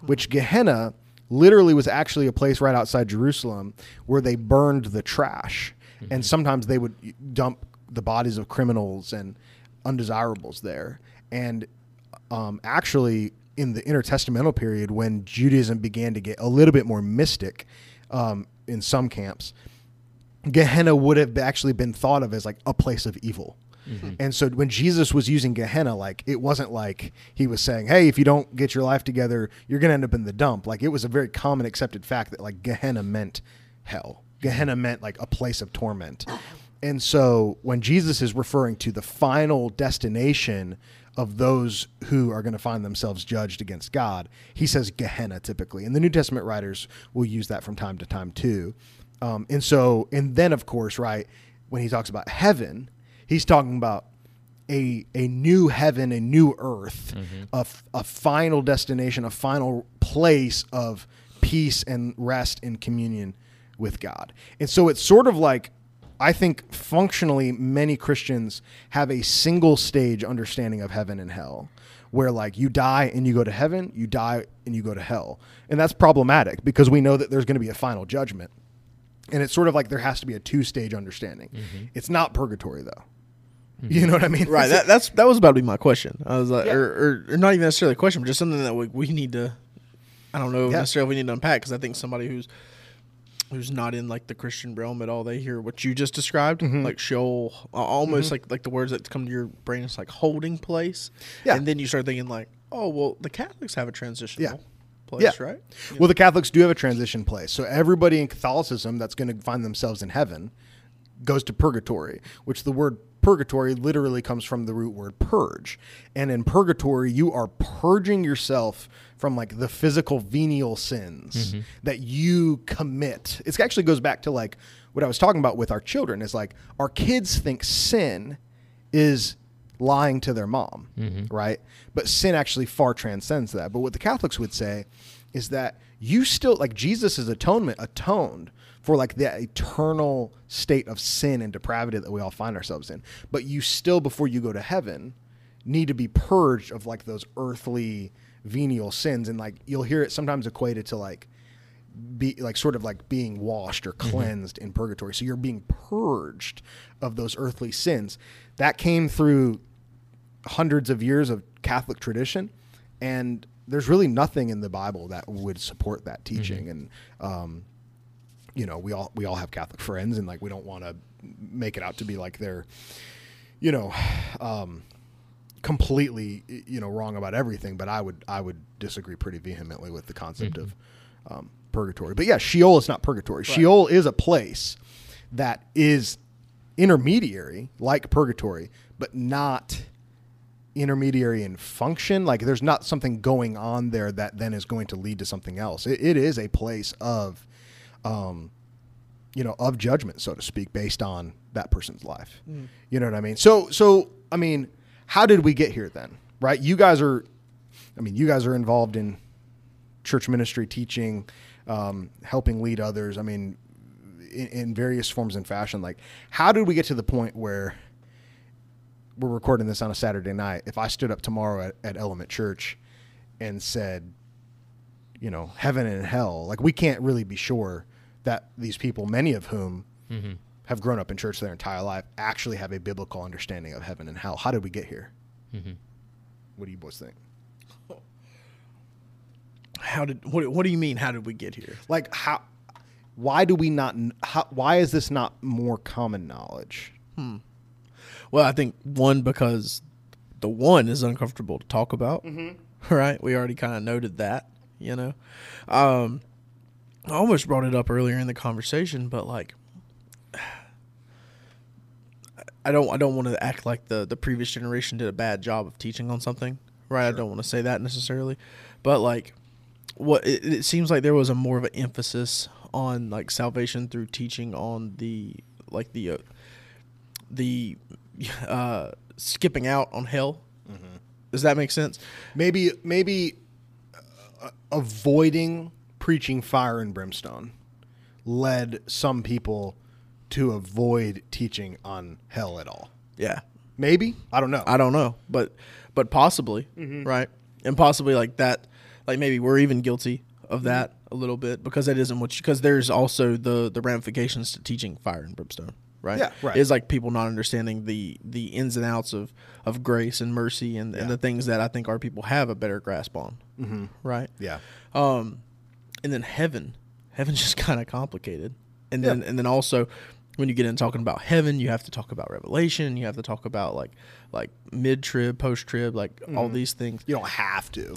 which Gehenna literally was actually a place right outside Jerusalem where they burned the trash. And sometimes they would dump the bodies of criminals and undesirables there. And um, actually, in the intertestamental period, when Judaism began to get a little bit more mystic um, in some camps, Gehenna would have actually been thought of as like a place of evil. And so when Jesus was using Gehenna, like it wasn't like he was saying, "Hey, if you don't get your life together, you're going to end up in the dump." Like it was a very common accepted fact that like Gehenna meant hell. Gehenna meant like a place of torment. And so when Jesus is referring to the final destination of those who are going to find themselves judged against God, he says Gehenna typically. And the New Testament writers will use that from time to time too. Um, and so, and then of course, right, when he talks about heaven, he's talking about a, a new heaven, a new earth, mm-hmm. a, f- a final destination, a final place of peace and rest and communion with God. And so it's sort of like I think functionally many Christians have a single stage understanding of heaven and hell where like you die and you go to heaven, you die and you go to hell. And that's problematic because we know that there's going to be a final judgment. And it's sort of like there has to be a two-stage understanding. Mm-hmm. It's not purgatory though. You know what I mean? Right. That, that's that was about to be my question. I was like, Yeah. or, or, or not even necessarily a question, but just something that we, we need to. I don't know Yeah. necessarily we need to unpack because I think somebody who's who's not in like the Christian realm at all, they hear what you just described, Mm-hmm. like uh, almost like like the words that come to your brain. It's like holding place. Yeah. And then you start thinking like, oh well, the Catholics have a transitional Yeah. place, Yeah. right? Well, the Catholics do have a transition place. So everybody in Catholicism that's going to find themselves in heaven goes to purgatory, which the word purgatory literally comes from the root word purge. And in purgatory, you are purging yourself from like the physical venial sins mm-hmm. that you commit. It actually goes back to like what I was talking about with our children is like our kids think sin is lying to their mom, mm-hmm. right? But sin actually far transcends that. But what the Catholics would say is that you still like Jesus' atonement atoned for like that eternal state of sin and depravity that we all find ourselves in. But you still, before you go to heaven, need to be purged of like those earthly venial sins. And like you'll hear it sometimes equated to like be like sort of like being washed or cleansed in purgatory. So you're being purged of those earthly sins. That came through hundreds of years of Catholic tradition, and there's really nothing in the Bible that would support that teaching. And um, you know, we all we all have Catholic friends, and like we don't want to make it out to be like they're, you know, um, completely you know wrong about everything. But I would I would disagree pretty vehemently with the concept of um, purgatory. But yeah, Sheol is not purgatory. Sheol is a place that is intermediary, like purgatory, but not intermediary in function. Like there's not something going on there that then is going to lead to something else. It, it is a place of, um, you know, of judgment, so to speak, based on that person's life. You know what I mean? So, so I mean, how did we get here then? Right? You guys are, I mean, you guys are involved in church ministry, teaching, um, helping lead others. I mean, in, in various forms and fashion. Like, how did we get to the point where we're recording this on a Saturday night? If I stood up tomorrow at, at Element Church and said, you know, heaven and hell, like we can't really be sure that these people, many of whom mm-hmm. have grown up in church their entire life, actually have a biblical understanding of heaven and hell. How did we get here? Mm-hmm. What do you boys think? How did what? What do you mean? How did we get here? like how why do we not how, why is this not more common knowledge hmm. Well, I think one because the one is uncomfortable to talk about. Mm-hmm. Right? We already kind of noted that. You know, um, I almost brought it up earlier in the conversation, but like, I don't. I don't want to act like the the previous generation did a bad job of teaching on something. Right? I don't want to say that necessarily, but like, what it, it seems like there was a more of an emphasis on like salvation through teaching on the like the uh, the uh, skipping out on hell. Does that make sense? maybe maybe uh, avoiding preaching fire and brimstone led some people to avoid teaching on hell at all Yeah, maybe i don't know I don't know, but but possibly, right? And possibly like that, like maybe we're even guilty of that a little bit because that isn't what because there's also the the ramifications to teaching fire and brimstone, right? Yeah, right. It's like people not understanding the the ins and outs of of grace and mercy and, and the things that I think our people have a better grasp on, mm-hmm. right? yeah Um, and then heaven, heaven's just kind of complicated. And then Yeah. and then also when you get in talking about heaven, you have to talk about revelation. You have to talk about like like mid trib, post trib, like all mm-hmm. these things. you don't have to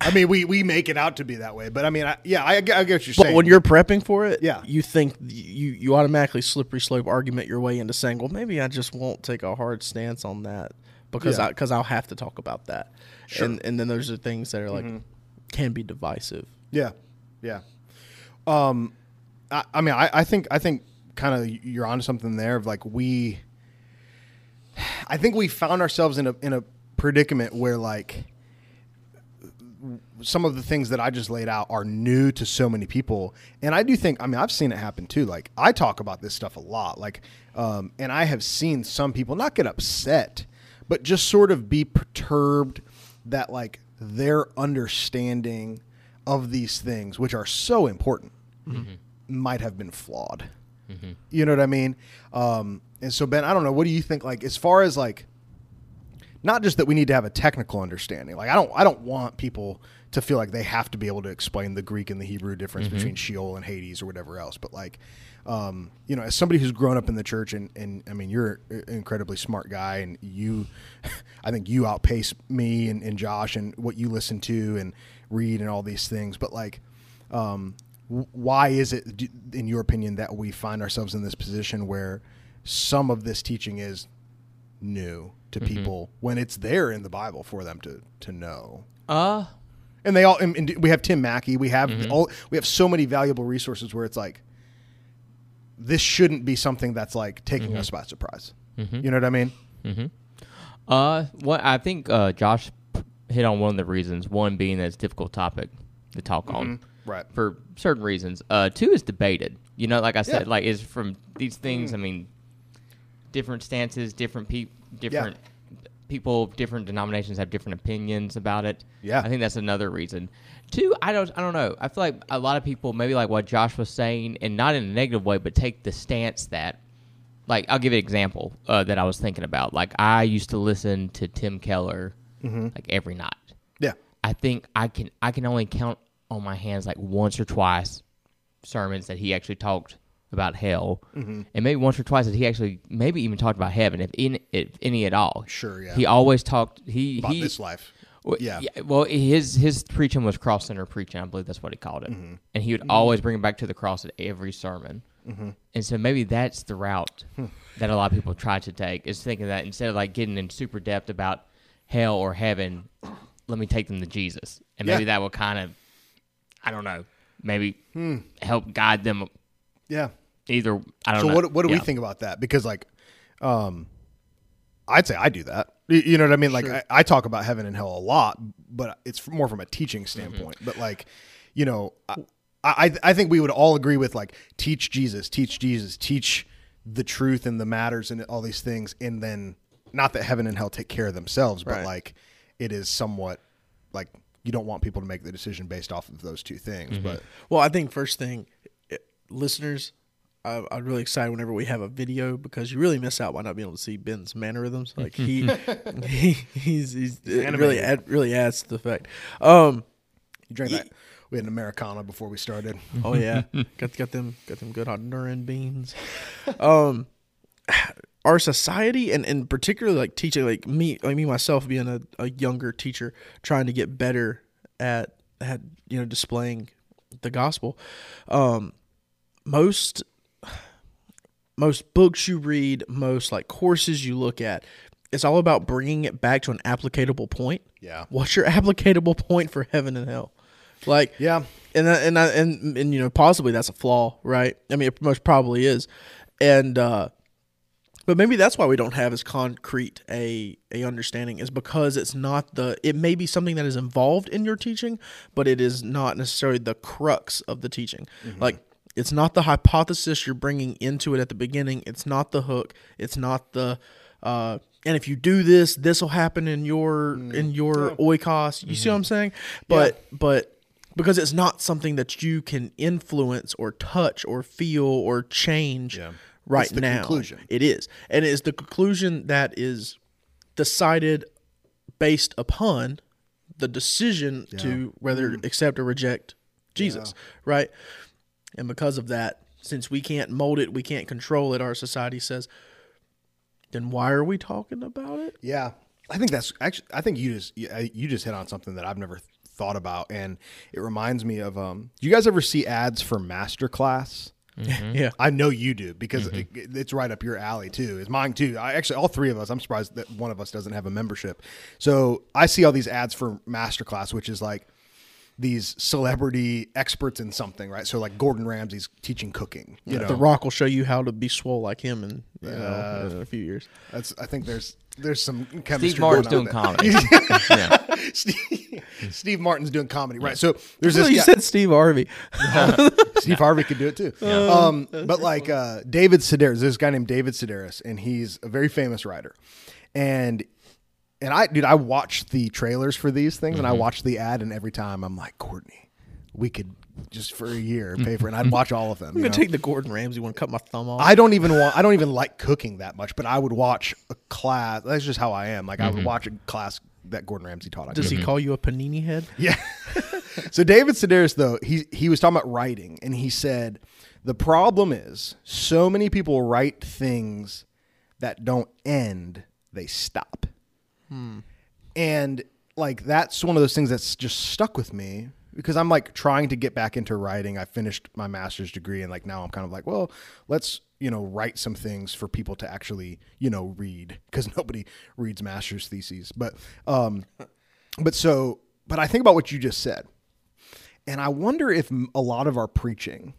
i mean we we make it out to be that way but i mean I, yeah I, get- I get what you're But saying when you're prepping for it, Yeah. you think you you automatically slippery slope argument your way into saying, well, maybe I just won't take a hard stance on that because Yeah. I because I'll have to talk about that. And and then there's the things that are like mm-hmm. can be divisive. Yeah, yeah. Um, I, I mean, I, I think I think kind of you're onto something there. Of like we, I think we found ourselves in a in a predicament where like some of the things that I just laid out are new to so many people, and I do think I mean I've seen it happen too. Like I talk about this stuff a lot, like, um, and I have seen some people not get upset, but just sort of be perturbed that like their understanding of these things, which are so important, might have been flawed. You know what I mean? Um, and so Ben, I don't know. What do you think? Like as far as like not just that we need to have a technical understanding. Like I don't I don't want people to feel like they have to be able to explain the Greek and the Hebrew difference between Sheol and Hades or whatever else. But like, um, you know, as somebody who's grown up in the church and and I mean, you're an incredibly smart guy and you, I think you outpace me and, and Josh and what you listen to and read and all these things. But like, um, why is it, in your opinion, that we find ourselves in this position where some of this teaching is new to people when it's there in the Bible for them to to know. Uh, And they all and, and we have Tim Mackie. We have all we have so many valuable resources where it's like this shouldn't be something that's like taking us by surprise. You know what I mean? uh, what I think uh, Josh hit on one of the reasons. One being that it's a difficult topic to talk on, Right. For certain reasons. Uh, two is debated. You know, like I said, Yeah. like is from these things. I mean, different stances, different people, different people, different denominations have different opinions about it. Yeah. I think that's another reason. Two, I don't, I don't know. I feel like a lot of people, maybe like what Josh was saying, and not in a negative way, but take the stance that, like, I'll give an example uh, that I was thinking about. Like, I used to listen to Tim Keller like every night. Yeah. I think I can I can only count on my hands like once or twice sermons that he actually talked about hell, Mm-hmm. and maybe once or twice that he actually maybe even talked about heaven, if in if any at all. Sure, yeah. He always talked. He About he, this life. well, Yeah. Well, his his preaching was cross center preaching. I believe that's what he called it, Mm-hmm. and he would always bring it back to the cross at every sermon. Mm-hmm. And so maybe that's the route Hmm. that a lot of people try to take is thinking that instead of like getting in super depth about hell or heaven, let me take them to Jesus, and maybe Yeah. that will kind of, I don't know, maybe help guide them Yeah. either. I don't So know. what what do we think about that? Because like, um, I'd say I do that. You know what I mean? Like I, I talk about heaven and hell a lot, but it's more from a teaching standpoint. But like, you know, I, I I think we would all agree with like teach Jesus, teach Jesus, teach the truth and the matters and all these things, and then not that heaven and hell take care of themselves, but Right. like it is somewhat like you don't want people to make the decision based off of those two things. But Well, I think first thing, eh, listeners, I, I'm really excited whenever we have a video because you really miss out by not being able to see Ben's mannerisms. Like he, he he's he's it really animated. add, really adds to the fact. Um, you drank that. We had an Americana before we started. oh yeah, got got them got them good Honduran beans. Um, our society and and particularly like teaching like me like me myself being a, a younger teacher trying to get better at at you know displaying the gospel um most most books you read most like courses you look at it's all about bringing it back to an applicable point Yeah. what's your applicable point for heaven and hell like Yeah. and I- and and and you know possibly that's a flaw, right? I mean, it most probably is, and uh, but maybe that's why we don't have as concrete a a understanding is because it's not the it may be something that is involved in your teaching, but it is not necessarily the crux of the teaching. Mm-hmm. Like it's not the hypothesis you're bringing into it at the beginning. It's not the hook. It's not the uh, and if you do this, this will happen in your mm-hmm. in your oikos. You see what I'm mm-hmm. saying? But but because it's not something that you can influence or touch or feel or change Yeah. Right now. conclusion. It is. And it is the conclusion that is decided based upon the decision to whether Mm. accept or reject Jesus, right? And because of that, since we can't mold it, we can't control it, our society says, then why are we talking about it? Yeah, I think that's actually. I think you just you you just hit on something that I've never thought about, and it reminds me of. Um, do you guys ever see ads for Masterclass? Mm-hmm. Yeah. I know you do because mm-hmm. it, it's right up your alley too. It's mine too. I actually all three of us. I'm surprised that one of us doesn't have a membership. So I see all these ads for Masterclass, which is like these celebrity experts in something, right? So like Gordon Ramsay's teaching cooking. You know, The Rock will show you how to be swole like him in, you know, uh, in a few years. that's. I think there's there's some chemistry. Steve Martin's doing comedy. yeah. Steve, Steve Martin's doing comedy, right? So there's Oh, this you guy, said Steve Harvey. Steve Harvey could do it too. Um, but like uh, David Sedaris, there's this guy named David Sedaris, and he's a very famous writer. And and I, dude, I watch the trailers for these things, and I watch the ad, and every time I'm like, Courtney, we could just for a year pay for it. And I'd watch all of them. I'm you gonna know? take the Gordon Ramsay one, cut my thumb off. I don't even want. I don't even like cooking that much, but I would watch a class. That's just how I am. Like I would watch a class that Gordon Ramsay taught. I Does he call you a panini head? yeah. so David Sedaris, though, he he was talking about writing, and he said the problem is so many people write things that don't end; they stop. Hmm. And like that's one of those things that's just stuck with me because I'm like trying to get back into writing. I finished my master's degree, and like now I'm kind of like, well, let's you know write some things for people to actually you know read because nobody reads master's theses. But um, but so but I think about what you just said, and I wonder if a lot of our preaching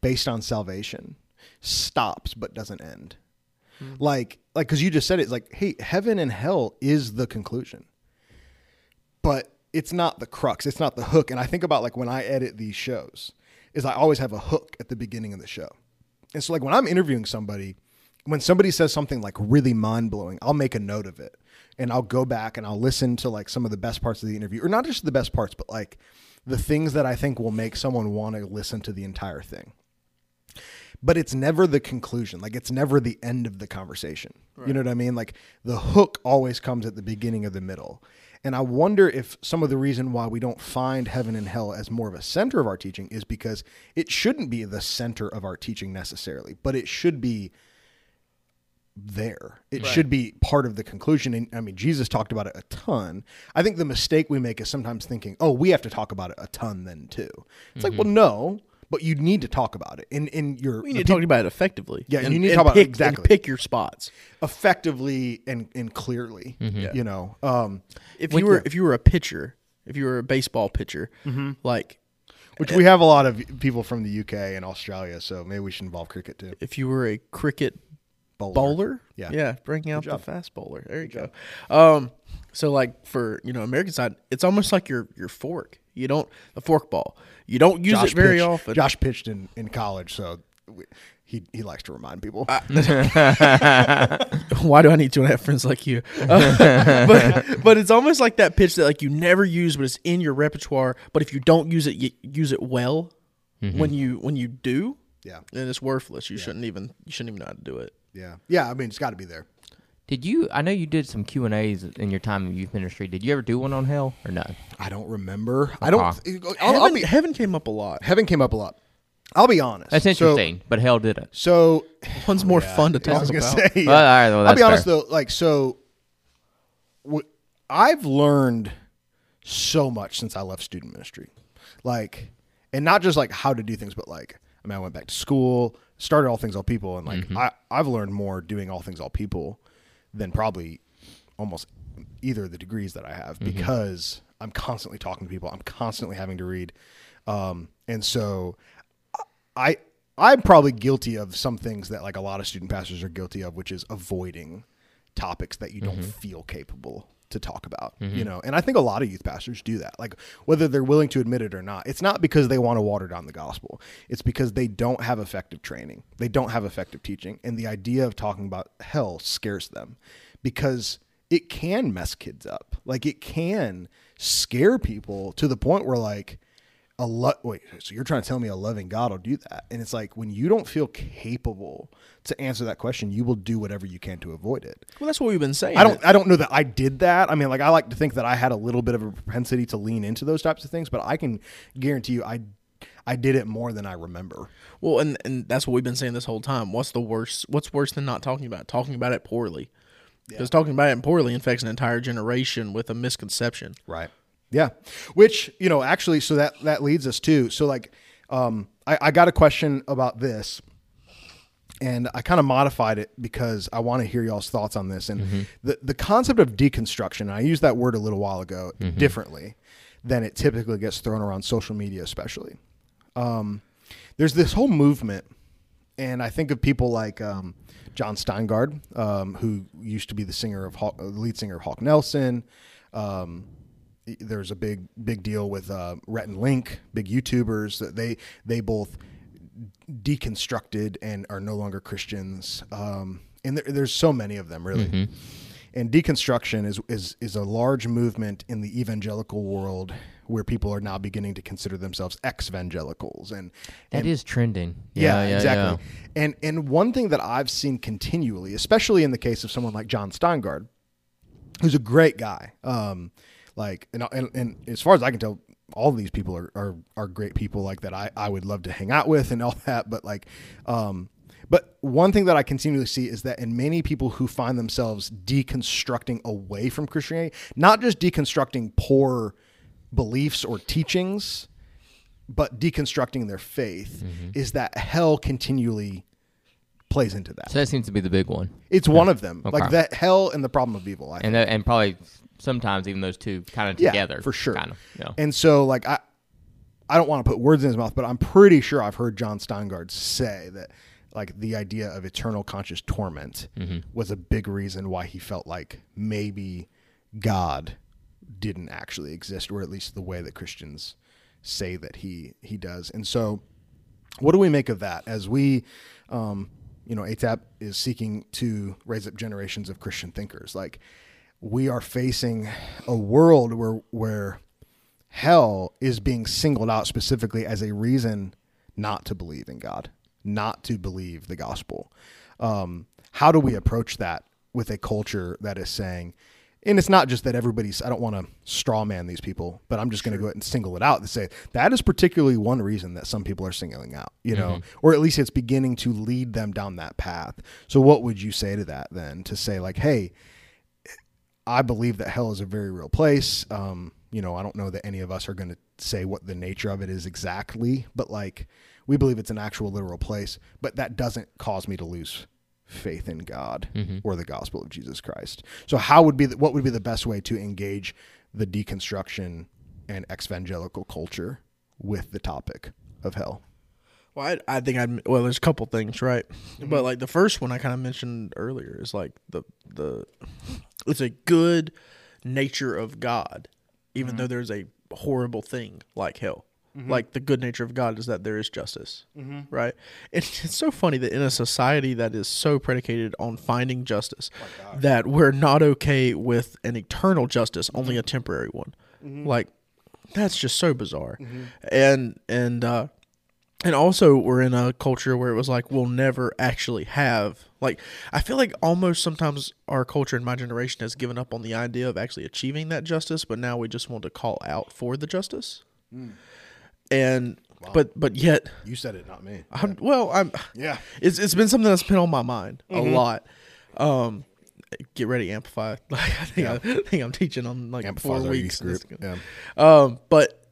based on salvation stops but doesn't end. Like like cuz you just said it, it's like hey, heaven and hell is the conclusion. But it's not the crux, it's not the hook. And I think about like when I edit these shows is I always have a hook at the beginning of the show. And so like when I'm interviewing somebody, when somebody says something like really mind-blowing, I'll make a note of it. And I'll go back and I'll listen to like some of the best parts of the interview or not just the best parts, but like the things that I think will make someone want to listen to the entire thing but it's never the conclusion. Like it's never the end of the conversation. You know what I mean? Like the hook always comes at the beginning of the middle. And I wonder if some of the reason why we don't find heaven and hell as more of a center of our teaching is because it shouldn't be the center of our teaching necessarily, but it should be there. It should be part of the conclusion. And I mean, Jesus talked about it a ton. I think the mistake we make is sometimes thinking, oh, we have to talk about it a ton then too. It's like, mm-hmm. well, no, but you need to talk about it in in your We need to talk about it effectively. Yeah, and you need to talk about it pick, exactly. and pick your spots. effectively and and clearly. You know, um, If you were if you were a pitcher, if you were a baseball pitcher, like which we have a lot of people from the UK and Australia, so maybe we should involve cricket too. if you were a cricket Bowler. bowler, Yeah. yeah, bring out the fast bowler. There you go. Um, so like for you know American side, it's almost like your your fork. You don't the forkball. You don't use Josh it very pitched- often. Josh pitched in, in college, so we, he he likes to remind people. Why do I need to have friends like you? Uh, but but it's almost like that pitch that like you never use, but it's in your repertoire. But if you don't use it, you use it well. When you when you do, yeah, then it's worthless. You shouldn't even you shouldn't even know how to do it. yeah, yeah. I mean, it's got to be there. Did you? I know you did some Q and A's in your time in youth ministry. Did you ever do one on hell or no? I don't remember. I don't. Okay. I'll, I'll heaven, be, heaven came up a lot. heaven came up a lot. I'll be honest. That's So- interesting, but hell didn't. So, One's more yeah, fun to I talk was gonna about. say, Well, all right, well, I'll that's be honest fair. though. Like, so, w- I've learned so much since I left student ministry. Like, and not just like how to do things, but like, I mean, I went back to school, started all things all people, and like, Mm-hmm. I I've learned more doing all things all people than probably almost either of the degrees that I have Mm-hmm. because I'm constantly talking to people. I'm constantly having to read, um, and so I I'm probably guilty of some things that like a lot of student pastors are guilty of, which is avoiding topics that you don't feel capable to talk about. You mm-hmm. know, and I think a lot of youth pastors do that. Like whether they're willing to admit it or not, it's not because they want to water down the gospel. It's because they don't have effective training. They don't have effective teaching, and the idea of talking about hell scares them because it can mess kids up. Like it can scare people to the point where like a lo- wait, so you're trying to tell me a loving God will do that? And it's like when you don't feel capable to answer that question, you will do whatever you can to avoid it. Well, that's what we've been saying. I don't I don't know that I did that. I mean, like I like to think that I had a little bit of a propensity to lean into those types of things, but I can guarantee you I I did it more than I remember. Well, and and that's what we've been saying this whole time. What's the worst? What's worse than not talking about it? Talking about it poorly. Because talking about it poorly infects an entire generation with a misconception. Right. Yeah. Which, you know, actually, so that that leads us to so like um I, I got a question about this and I kind of modified it because I want to hear y'all's thoughts on this. And the, the concept of deconstruction, and I used that word a little while ago differently than it typically gets thrown around social media, especially. Um, there's this whole movement, and I think of people like um, Jon Steingard, um, who used to be the singer of Hawk, uh, lead singer of Hawk Nelson. There's a big big deal with uh, Rhett and Link, big YouTubers that they they both deconstructed and are no longer Christians. Um, and there, there's so many of them, really. And deconstruction is, is is a large movement in the evangelical world where people are now beginning to consider themselves ex-evangelicals and That is trending. yeah, Yeah, yeah, exactly. And and one thing that I've seen continually, especially in the case of someone like Jon Steingard, who's a great guy. Um, like and, and and as far as I can tell, all of these people are are, are great people like that I, I would love to hang out with and all that. But like um but one thing that I continually see is that in many people who find themselves deconstructing away from Christianity, not just deconstructing poor beliefs or teachings, but deconstructing their faith, is that hell continually plays into that. So that seems to be the big one, It's one of them, Okay. like that hell and the problem of evil. I think. and that, and probably sometimes even those two kind of Yeah, together for sure. Kind of. Yeah. And so, like, I, I don't want to put words in his mouth, but I'm pretty sure I've heard Jon Steingard say that, like, the idea of eternal conscious torment was a big reason why he felt like maybe God didn't actually exist, or at least the way that Christians say that he he does. And so, what do we make of that as we, um, you know, ATAP is seeking to raise up generations of Christian thinkers? Like, we are facing a world where where hell is being singled out specifically as a reason not to believe in God, not to believe the gospel. Um, how do we approach that with a culture that is saying, and it's not just that everybody's, I don't want to straw man these people, but I'm just going to go ahead and single it out and say that is particularly one reason that some people are singling out, you know, or at least it's beginning to lead them down that path. So, what would you say to that then? To say, like, hey, I believe that hell is a very real place. Um, you know, I don't know that any of us are going to say what the nature of it is exactly, but like we believe it's an actual literal place, but that doesn't cause me to lose faith in God or the gospel of Jesus Christ. So how would be the, what would be the best way to engage the deconstruction and evangelical culture with the topic of hell? Well, I, I think I'd well, there's a couple things, right? But mm-hmm. like the first one I kind of mentioned earlier is like the the it's a good nature of God, even though mm-hmm. there's a horrible thing like hell. Mm-hmm. Like the good nature of God is that there is justice, right? And it's so funny that in a society that is so predicated on finding justice, that we're not okay with an eternal justice, only a temporary one. Like that's just so bizarre, and and uh, and also we're in a culture where it was like we'll never actually have like i feel like almost sometimes our culture in my generation has given up on the idea of actually achieving that justice but now we just want to call out for the justice and but but yet You said it, not me. I'm, well i'm Yeah. it's, it's been something that's been on my mind a lot um get ready amplify like i think I, think i'm teaching on like Amplifies four our weeks youth group. Yeah. um, but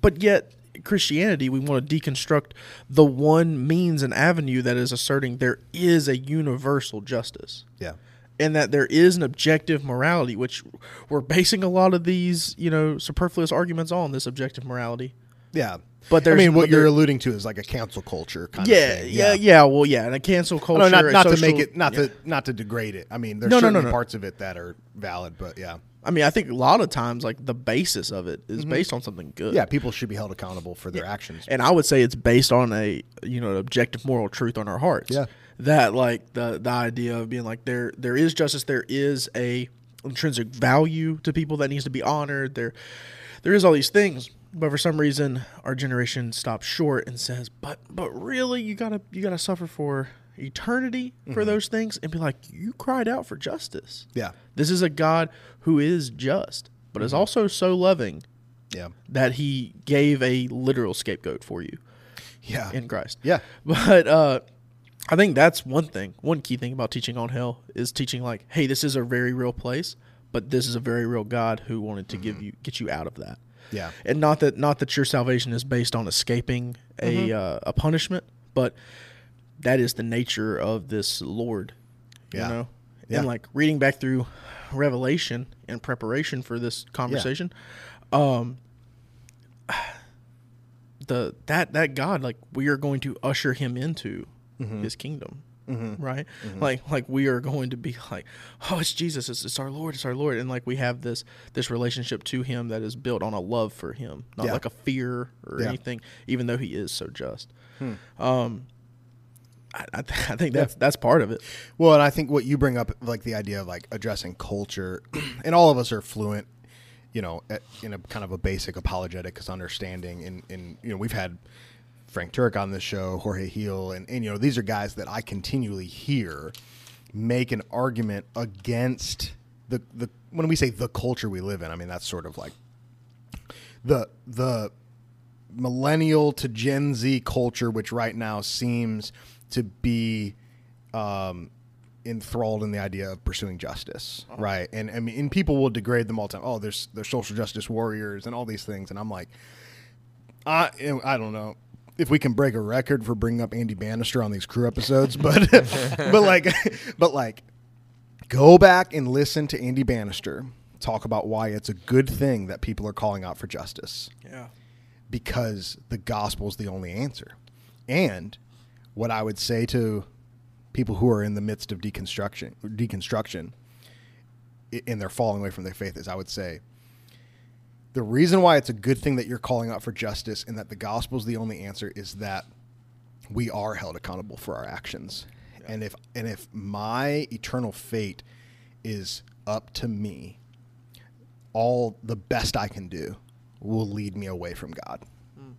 but yet Christianity, we want to deconstruct the one means and avenue that is asserting there is a universal justice Yeah. and that there is an objective morality, which we're basing a lot of these, you know, superfluous arguments on this objective morality. Yeah. But there's I mean, what you're alluding to is like a cancel culture kind Yeah, of thing. yeah, yeah, yeah. Well, yeah, and a cancel culture. No, not, not to make it, not yeah. to, not to degrade it. I mean, there's No, no, no, no. parts of it that are valid, but yeah, I mean, I think a lot of times, like the basis of it is based on something good. Mm-hmm. yeah, people should be held accountable for their actions. and I would say it's based on a you know objective moral truth on our hearts. Yeah. That like the the idea of being like there there is justice, there is a intrinsic value to people that needs to be honored. There there is all these things, but for some reason our generation stops short and says, "But but really, you gotta you gotta suffer for eternity Mm-hmm. for those things," and be like, "You cried out for justice. Yeah, This is a God who is just, but Mm-hmm. is also so loving." yeah, That he gave a literal scapegoat for you yeah, in Christ. yeah, But uh, I think that's one thing. One key thing about teaching on hell is teaching like, hey, this is a very real place, but this is a very real God who wanted to give you get you out of that. yeah, And not that not that your salvation is based on escaping a uh, a punishment, but that is the nature of this Lord. Yeah. You know? Yeah. And like reading back through Revelation in preparation for this conversation, um the that that God, like we are going to usher him into his kingdom. Right, like like we are going to be like, oh, it's Jesus, it's, it's our Lord, it's our Lord, and like we have this this relationship to Him that is built on a love for Him, not Yeah. like a fear or Yeah. anything. Even though He is so just, um, I, I, th- I think that's that's part of it. Well, and I think what you bring up, like the idea of like addressing culture, and all of us are fluent, you know, at, in a kind of a basic apologetics understanding. And, and you know, we've had Frank Turek on this show, Jorge Heel, and, and you know, these are guys that I continually hear make an argument against the the when we say the culture we live in. I mean, that's sort of like the the millennial to Gen Z culture, which right now seems to be um, enthralled in the idea of pursuing justice, right? And I mean, and people will degrade them all the time. Oh, there's they're social justice warriors and all these things, and I'm like, I I don't know if we can break a record for bringing up Andy Bannister on these crew episodes, but but like but like go back and listen to Andy Bannister talk about why it's a good thing that people are calling out for justice Yeah, because the gospel is the only answer. And what I would say to people who are in the midst of deconstruction, deconstruction, and they're falling away from their faith, is I would say the reason why it's a good thing that you're calling out for justice and that the gospel is the only answer is that we are held accountable for our actions. And if and if my eternal fate is up to me, all the best I can do will lead me away from God. Hmm.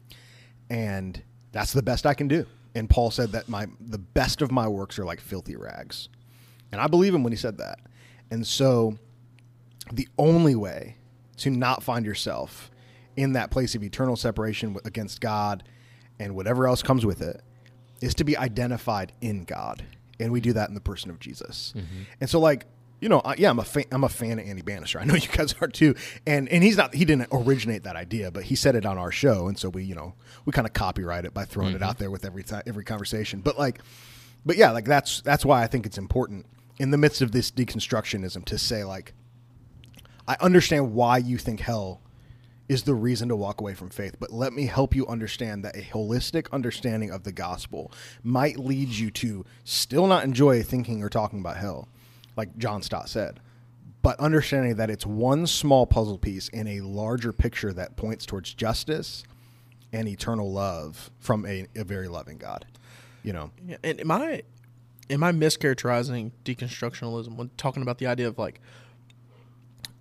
And that's the best I can do. And Paul said that my the best of my works are like filthy rags. And I believe him when he said that. And so the only way to not find yourself in that place of eternal separation against God and whatever else comes with it is to be identified in God. And we do that in the person of Jesus. Mm-hmm. And so like you know, I, yeah, I'm a fan. I'm a fan of Andy Bannister. I know you guys are too. And and he's not. He didn't originate that idea, but he said it on our show, and so we, you know, we kind of copyright it by throwing it mm-hmm. out there with every time, every conversation. But like, but yeah, like that's that's why I think it's important in the midst of this deconstructionism to say like, I understand why you think hell is the reason to walk away from faith, but let me help you understand that a holistic understanding of the gospel might lead you to still not enjoy thinking or talking about hell, like John Stott said, but understanding that it's one small puzzle piece in a larger picture that points towards justice and eternal love from a, a very loving God. You know, Yeah, and am I am I mischaracterizing deconstructionalism when talking about the idea of like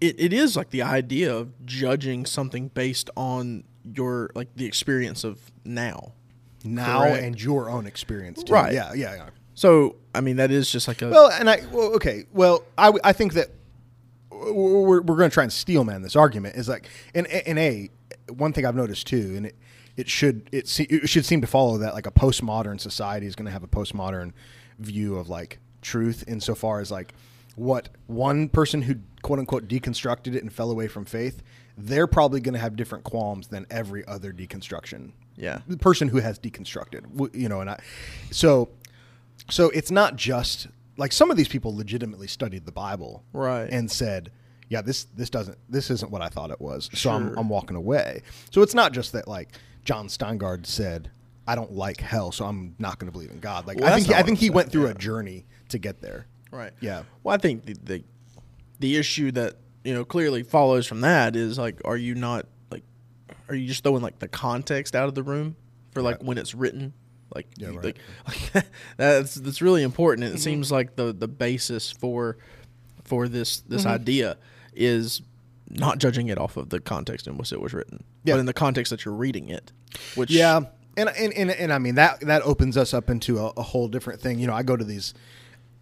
it, it is like the idea of judging something based on your like the experience of now. now Correct. and your own experience, too. Right. Yeah, yeah, yeah. So I mean that is just like a Well, and I well, okay. Well, I, I think that we're, we're going to try and steelman this argument is like in in a one thing I've noticed too, and it it should it, se- it should seem to follow that like a postmodern society is going to have a postmodern view of like truth insofar as like what one person who quote unquote deconstructed it and fell away from faith, they're probably going to have different qualms than every other deconstruction yeah. the person who has deconstructed you know and i so so it's not just like some of these people legitimately studied the bible Right. and said yeah this this doesn't this isn't what i thought it was so I'm, I'm walking away so it's not just that like jon steingard said i don't like hell so i'm not going to believe in god like Well, i think he, i think he went through yeah. a journey to get there Right. Yeah. Well, I think the, the the issue that you know clearly follows from that is like, are you not like, are you just throwing like the context out of the room for like Right. when it's written? Like, Yeah, right. like, that's that's really important. And it seems like the the basis for for this this Mm-hmm. idea is not judging it off of the context in which it was written, Yeah. but in the context that you're reading it. Which Yeah, and and and, and I mean that that opens us up into a, a whole different thing. You know, I go to these,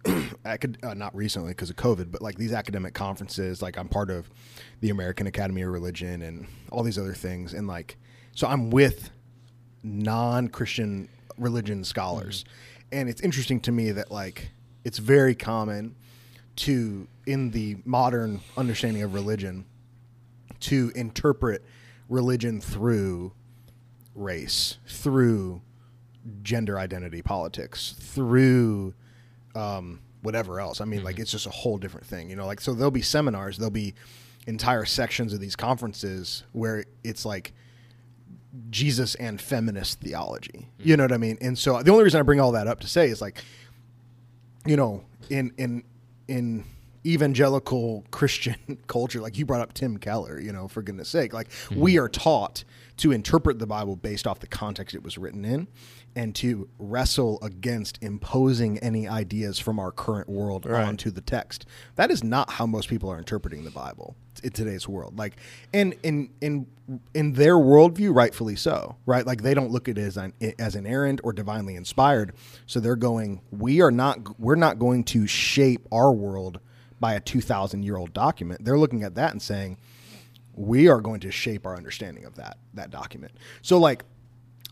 acad- uh, not recently because of COVID, but like these academic conferences. Like I'm part of the American Academy of Religion and all these other things, and like so I'm with non-Christian religion scholars, and it's interesting to me that like it's very common to in the modern understanding of religion to interpret religion through race, through gender identity politics, through um, whatever else. I mean, like it's just a whole different thing, you know. Like so, there'll be seminars, there'll be entire sections of these conferences where it's like Jesus and feminist theology. Mm. You know what I mean? And so the only reason I bring all that up to say is like, you know, in in in evangelical Christian culture, like you brought up Tim Keller, you know, for goodness sake, like we mm. are taught to interpret the Bible based off the context it was written in and to wrestle against imposing any ideas from our current world Right. onto the text. That is not how most people are interpreting the Bible in today's world. Like, and in in in their worldview, rightfully so, right? Like they don't look at it as an as inerrant or divinely inspired. So they're going, we are not we're not going to shape our world by a two thousand year old document. They're looking at that and saying, we are going to shape our understanding of that that document. So like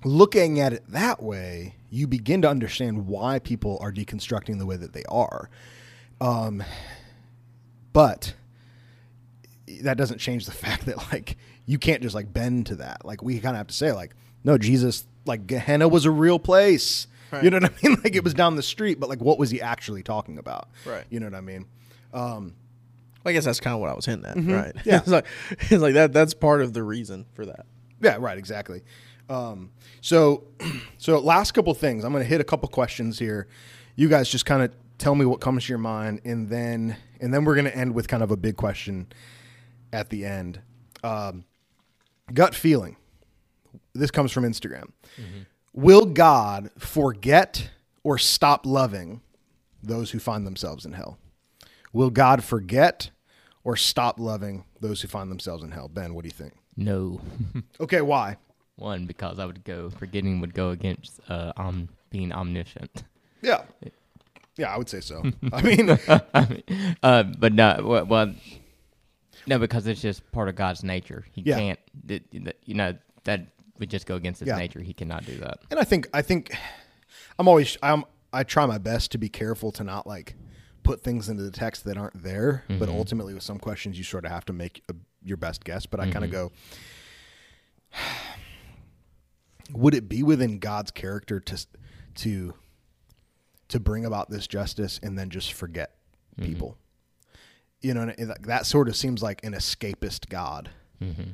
looking at it that way, you begin to understand why people are deconstructing the way that they are. Um, but that doesn't change the fact that like you can't just like bend to that. Like we kind of have to say like, no, Jesus, like Gehenna was a real place. Right. You know what I mean? Like it was down the street, but like what was he actually talking about? Right. You know what I mean? Um I guess that's kind of what I was hinting at, right? Mm-hmm. Yeah. it's like it's like that. That's part of the reason for that. Yeah, right, exactly. Um, so, so last couple things. I'm going to hit a couple questions here. You guys just kind of tell me what comes to your mind, and then and then we're going to end with kind of a big question at the end. Um, gut feeling. This comes from Instagram. Will God forget or stop loving those who find themselves in hell? Will God forget or stop loving those who find themselves in hell? Ben, what do you think? No. Okay, why? One, because I would go forgetting would go against uh, um being omniscient. Yeah. Yeah, I would say so. I mean, uh, but no, well, well, no, because it's just part of God's nature. He Yeah. can't, you know, that would just go against his Yeah. nature. He cannot do that. and I think I think I'm always I'm I try my best to be careful to not like put things into the text that aren't there, but ultimately with some questions you sort of have to make a, your best guess, but I kind of go would it be within God's character to to to bring about this justice and then just forget mm-hmm. people? You know, that sort of seems like an escapist God. Mm-hmm.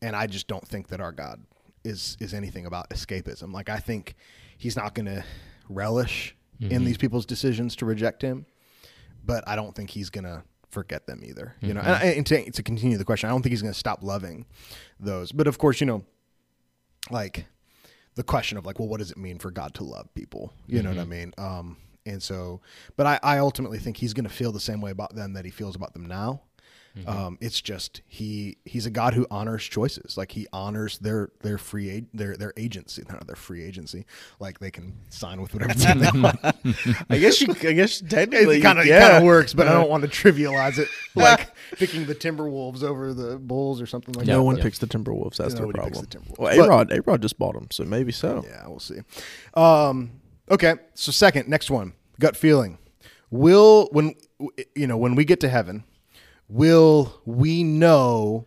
and I just don't think that our God is is anything about escapism. Like I think he's not going to relish in mm-hmm. these people's decisions to reject him, but I don't think he's going to forget them either. You know, and, and to, to continue the question, I don't think he's going to stop loving those. But of course, you know, like the question of like, well, what does it mean for God to love people? You know what I mean? Um, and so, but I, I ultimately think he's going to feel the same way about them that he feels about them now. Um, it's just he he's a God who honors choices. Like he honors their their free their their agency, not their free agency. Like they can sign with whatever team they want. I guess you. I guess technically, it kind of yeah. kind of works, but I don't want to trivialize it like picking the Timberwolves over the Bulls or something like that. No one But- picks the Timberwolves. That's their problem. the Well, A Rod, A Rod just bought them, so maybe so. Yeah, we'll see. Um, okay, so second, next one, gut feeling. Will when you know when we get to heaven, will we know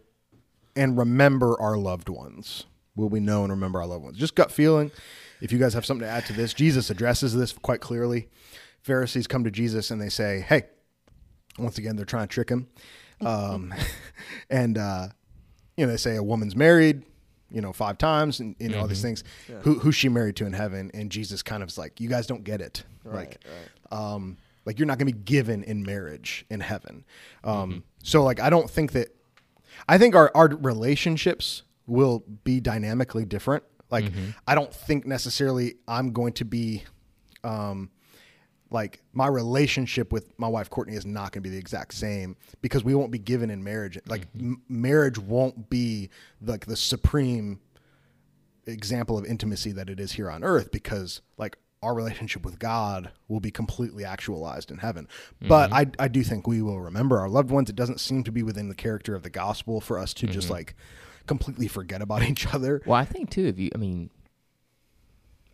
and remember our loved ones? Will we know and remember our loved ones? Just gut feeling. If you guys have something to add to this, Jesus addresses this quite clearly. Pharisees come to Jesus and they say, "Hey, once again, they're trying to trick him." Um, and uh, you know, they say a woman's married, you know, five times, and you know all these things. Who who's she married to in heaven? And Jesus kind of is like, you guys don't get it. like, um, like you're not going to be given in marriage in heaven. Um, so like, I don't think that. I think our our relationships will be dynamically different. Like, I don't think necessarily I'm going to be. Um, like my relationship with my wife Courtney is not going to be the exact same because we won't be given in marriage. Like mm-hmm. m- marriage won't be like the supreme example of intimacy that it is here on earth because like our relationship with God will be completely actualized in heaven. But mm-hmm. I I do think we will remember our loved ones. It doesn't seem to be within the character of the gospel for us to just mm-hmm. like completely forget about each other. Well, I think too. If you, I mean,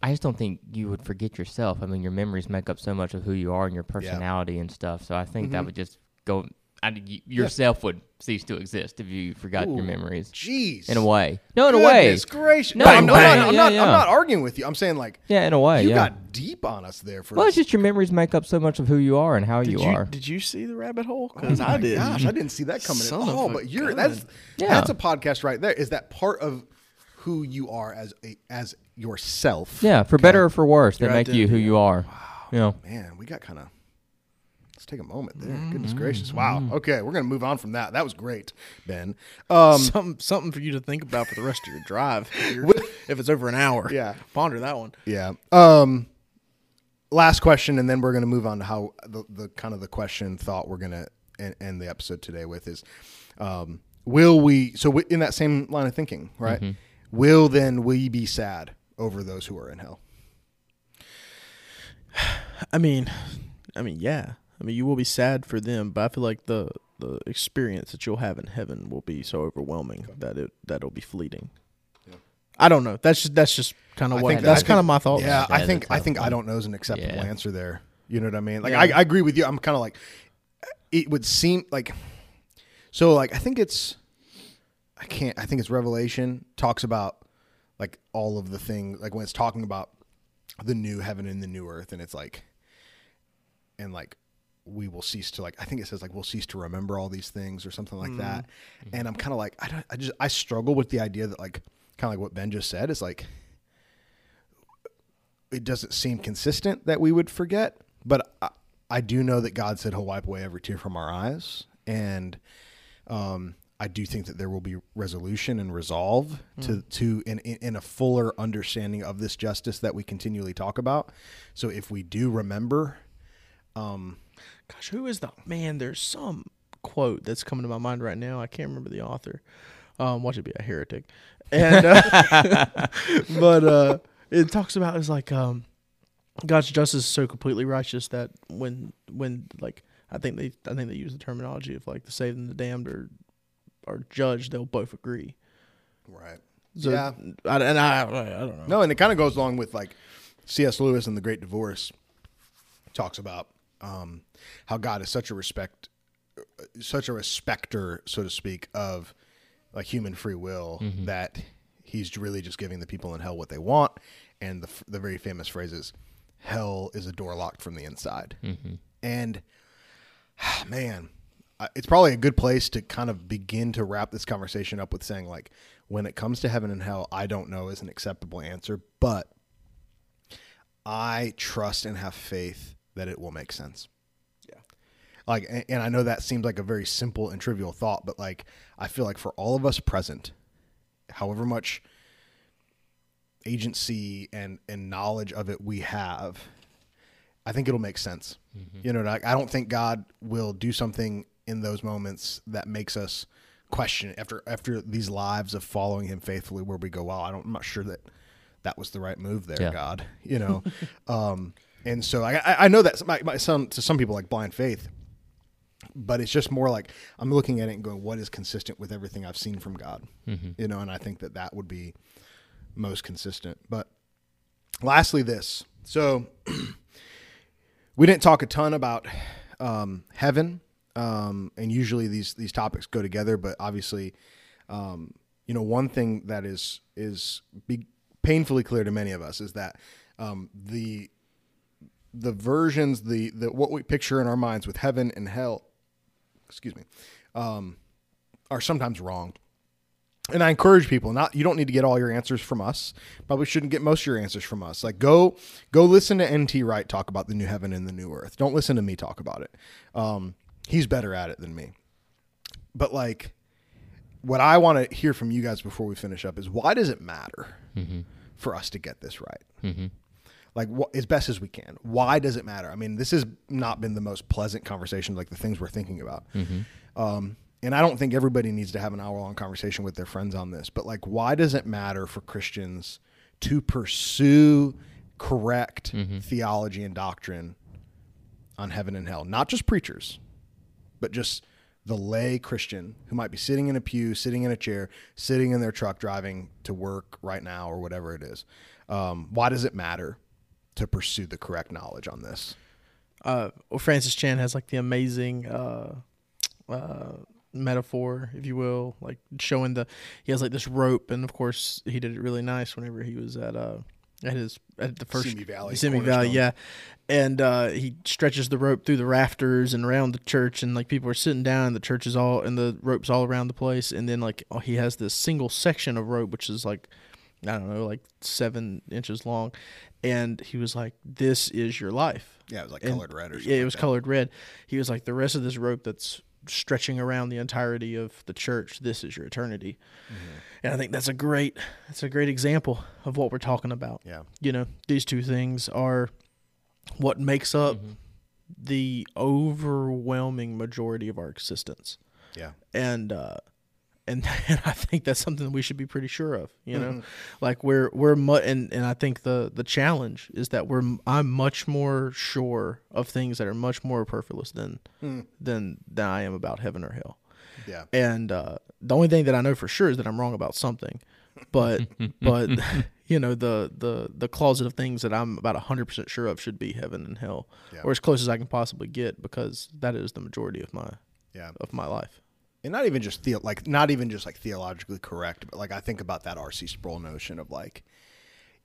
I just don't think you would forget yourself. I mean, your memories make up so much of who you are and your personality and stuff. So I think that mm-hmm. would just go. I, y- yourself would cease to exist if you forgot your memories. Jeez. In a way, no, in a way, Goodness gracious. No, No, Bang, I'm, not. I'm, Yeah, not, yeah. I'm not arguing with you. I'm saying like yeah, in a way, you yeah. got deep on us there for well, it's just your memories make up so much of who you are and how you, you, are. did you see the rabbit hole? Because Oh I did. Gosh, I didn't see that coming Son in. of Oh, but you're gun. that's Yeah. that's a podcast right there. Is that part of who you are as a as yourself? yeah, for better or for worse, they Your make you who identity, you are. You know, Man, we got kind of. Let's take a moment there. Goodness gracious! Wow. Okay, we're gonna move on from that. That was great, Ben. Um, something something for you to think about for the rest of your drive. If, you're- if it's over an hour, Yeah. ponder that one. Yeah. Um last question and then we're going to move on to how the, the kind of the question thought we're going to end, end the episode today with is um will we so we, in that same line of thinking, right? Will then we be sad over those who are in hell? I mean, I mean, yeah. I mean, you will be sad for them, but I feel like the the experience that you'll have in heaven will be so overwhelming that it that it'll be fleeting. I don't know. That's just that's just kind of I what think that- that's I kind of my thought. Yeah, I think I think I one. don't know is an acceptable Yeah. answer there. You know what I mean? Like Yeah. I, I agree with you. I'm kind of like it would seem like so like I think it's I can't I think it's Revelation talks about like all of the things like when it's talking about the new heaven and the new earth and it's like and like we will cease to like I think it says like we'll cease to remember all these things or something like that. And I'm kind of like I don't I just I struggle with the idea that like kind of like what Ben just said is like it doesn't seem consistent that we would forget, but I, I do know that God said He'll wipe away every tear from our eyes, and um, I do think that there will be resolution and resolve to to in, in a fuller understanding of this justice that we continually talk about. So if we do remember, um, Gosh, who is the man? There's some quote that's coming to my mind right now. I can't remember the author. Um, watch it be a heretic, and uh, but uh, it talks about is like um, God's justice is so completely righteous that when when like I think they I think they use the terminology of like the saved and the damned are are judged, they'll both agree. right? So, yeah, I, and I, I don't know. No, and it kind of goes along with like C.S. Lewis in The Great Divorce talks about um, how God is such a respect, such a respecter, so to speak, of like human free will that he's really just giving the people in hell what they want. And the the very famous phrase is, "Hell is a door locked from the inside." And man, I- it's probably a good place to kind of begin to wrap this conversation up with saying like when it comes to heaven and hell i don't know is an acceptable answer but i trust and have faith that it will make sense Yeah. Like, and, and I know that seems like a very simple and trivial thought, but like, I feel like for all of us present, however much agency and and knowledge of it we have, I think it'll make sense. Mm-hmm. You know, like I don't think God will do something in those moments that makes us question after after these lives of following Him faithfully, where we go, "Wow, I don't, I'm not sure that that was the right move there, Yeah. God." You know, um, and so I I- know that might, might sound to some people like blind faith, but it's just more like I'm looking at it and going, "What is consistent with everything I've seen from God?" You know, and I think that that would be most consistent. But lastly, this. So we didn't talk a ton about um, heaven, um, and usually these these topics go together. But obviously, um, you know, one thing that is is painfully clear to many of us is that um, the the versions, the the what we picture in our minds with heaven and hell, excuse me, um, are sometimes wrong. And I encourage people not you don't need to get all your answers from us. Probably shouldn't get most of your answers from us. Like go go listen to NT Wright talk about the new heaven and the new earth. Don't listen to me talk about it. Um, he's better at it than me. But like what I want to hear from you guys before we finish up is why does it matter mm-hmm. for us to get this right? Mm-hmm. Like wh- as best as we can. Why does it matter? I mean, this has not been the most pleasant conversation, like the things we're thinking about. Mm-hmm. Um, and I don't think everybody needs to have an hour long conversation with their friends on this, but like, why does it matter for Christians to pursue correct theology and doctrine on heaven and hell? Not just preachers, but just the lay Christian who might be sitting in a pew, sitting in a chair, sitting in their truck driving to work right now or whatever it is. Um, why does it matter to pursue the correct knowledge on this? uh, well, Francis Chan has like the amazing uh, uh, metaphor, if you will, like showing the he has like this rope, and of course he did it really nice whenever he was at uh at his at the first Simi Valley, Simi Valley, yeah, and uh, he stretches the rope through the rafters and around the church, and like people are sitting down, and the church is all and the ropes all around the place, and then like he has this single section of rope which is like I don't know, like seven inches long, and he was like, "This is your life." Yeah, it was like And- colored red or something. Yeah, it was colored red. He was like, the rest of this rope that's stretching around the entirety of the church, this is your eternity. Mm-hmm. And I think that's a great, that's a great example of what we're talking about. Yeah. You know, these two things are what makes up Mm-hmm. the overwhelming majority of our existence. Yeah. And, uh, and, and I think that's something we should be pretty sure of, you know, Mm-hmm. like we're we're mu- and and I think the the challenge is that we're I'm much more sure of things that are much more superfluous than Hmm. than than I am about heaven or hell. Yeah. And uh, the only thing that I know for sure is that I'm wrong about something, but but you know the the the closet of things that I'm about hundred percent sure of should be heaven and hell, Yeah. or as close as I can possibly get because that is the majority of my Yeah. of my life. And not even just theo- like not even just like theologically correct, but like I think about that R.C. Sproul notion of like,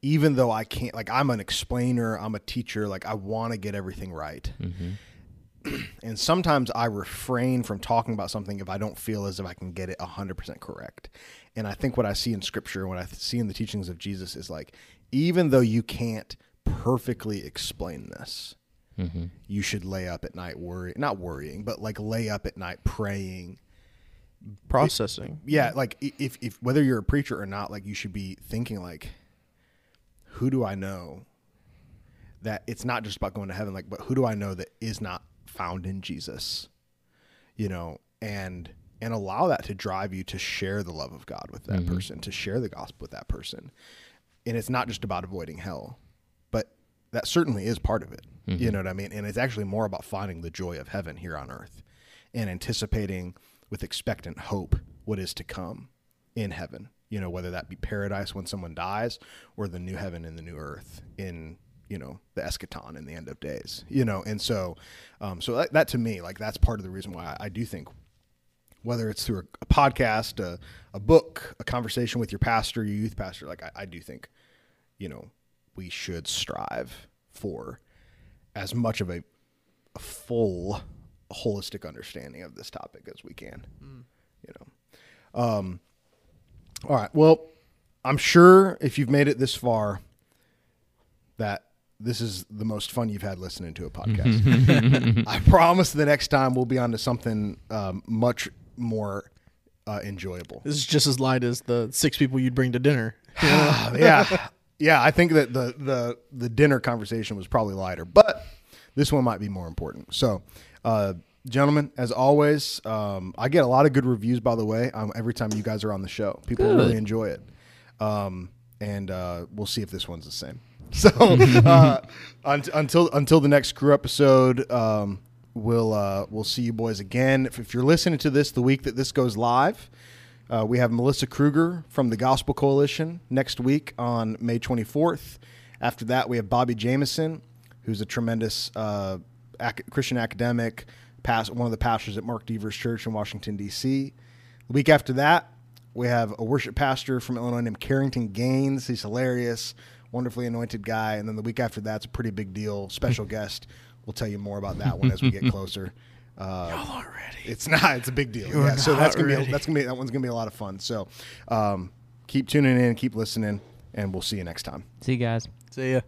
even though I can't, like I'm an explainer, I'm a teacher, like I want to get everything right, mm-hmm. and sometimes I refrain from talking about something if I don't feel as if I can get it hundred percent correct. And I think what I see in Scripture, what I see in the teachings of Jesus, is like, even though you can't perfectly explain this, mm-hmm. you should lay up at night worry, not worrying, but like lay up at night praying Processing. yeah like if if whether you're a preacher or not like you should be thinking like who do i know that it's not just about going to heaven like but who do i know that is not found in jesus you know? And and allow that to drive you to share the love of god with that mm-hmm. person to share the gospel with that person. And it's not just about avoiding hell but that certainly is part of it you mm-hmm. know what i mean? And it's actually more about finding the joy of heaven here on earth and anticipating with expectant hope what is to come in heaven you know whether that be paradise when someone dies or the new heaven and the new earth in you know the eschaton in the end of days you know and so um, so that, that to me like that's part of the reason why I, I do think whether it's through a, a podcast a, a book a conversation with your pastor your youth pastor like I, I do think you know we should strive for as much of a, a full holistic understanding of this topic as we can you know um all right well i'm sure if you've made it this far that this is the most fun you've had listening to a podcast. I promise the next time we'll be on to something um, much more uh, enjoyable. This is just as light as the six people you'd bring to dinner. yeah, yeah. I think that the the the dinner conversation was probably lighter, but this one might be more important. So, uh, gentlemen, as always, um, I get a lot of good reviews. By the way, um, every time you guys are on the show, people Good. really enjoy it. Um, and uh, we'll see if this one's the same. So uh, un- until until the next crew episode, um, we'll uh, we'll see you boys again. If, if you're listening to this the week that this goes live, uh, we have Melissa Kruger from the Gospel Coalition next week on May 24th. After that, we have Bobby Jamieson, who's a tremendous uh, ac- Christian academic, past one of the pastors at Mark Dever's Church in Washington D.C. The week after that, we have a worship pastor from Illinois named Carrington Gaines. He's hilarious, wonderfully anointed guy. And then the week after that's a pretty big deal. Special guest. We'll tell you more about that one as we get closer. Uh, Y'all aren't ready. it's not. It's a big deal. You're Yeah. So that's gonna be ready. that's gonna be that one's gonna be a lot of fun. So um, keep tuning in, keep listening, and we'll see you next time. See you guys. See ya.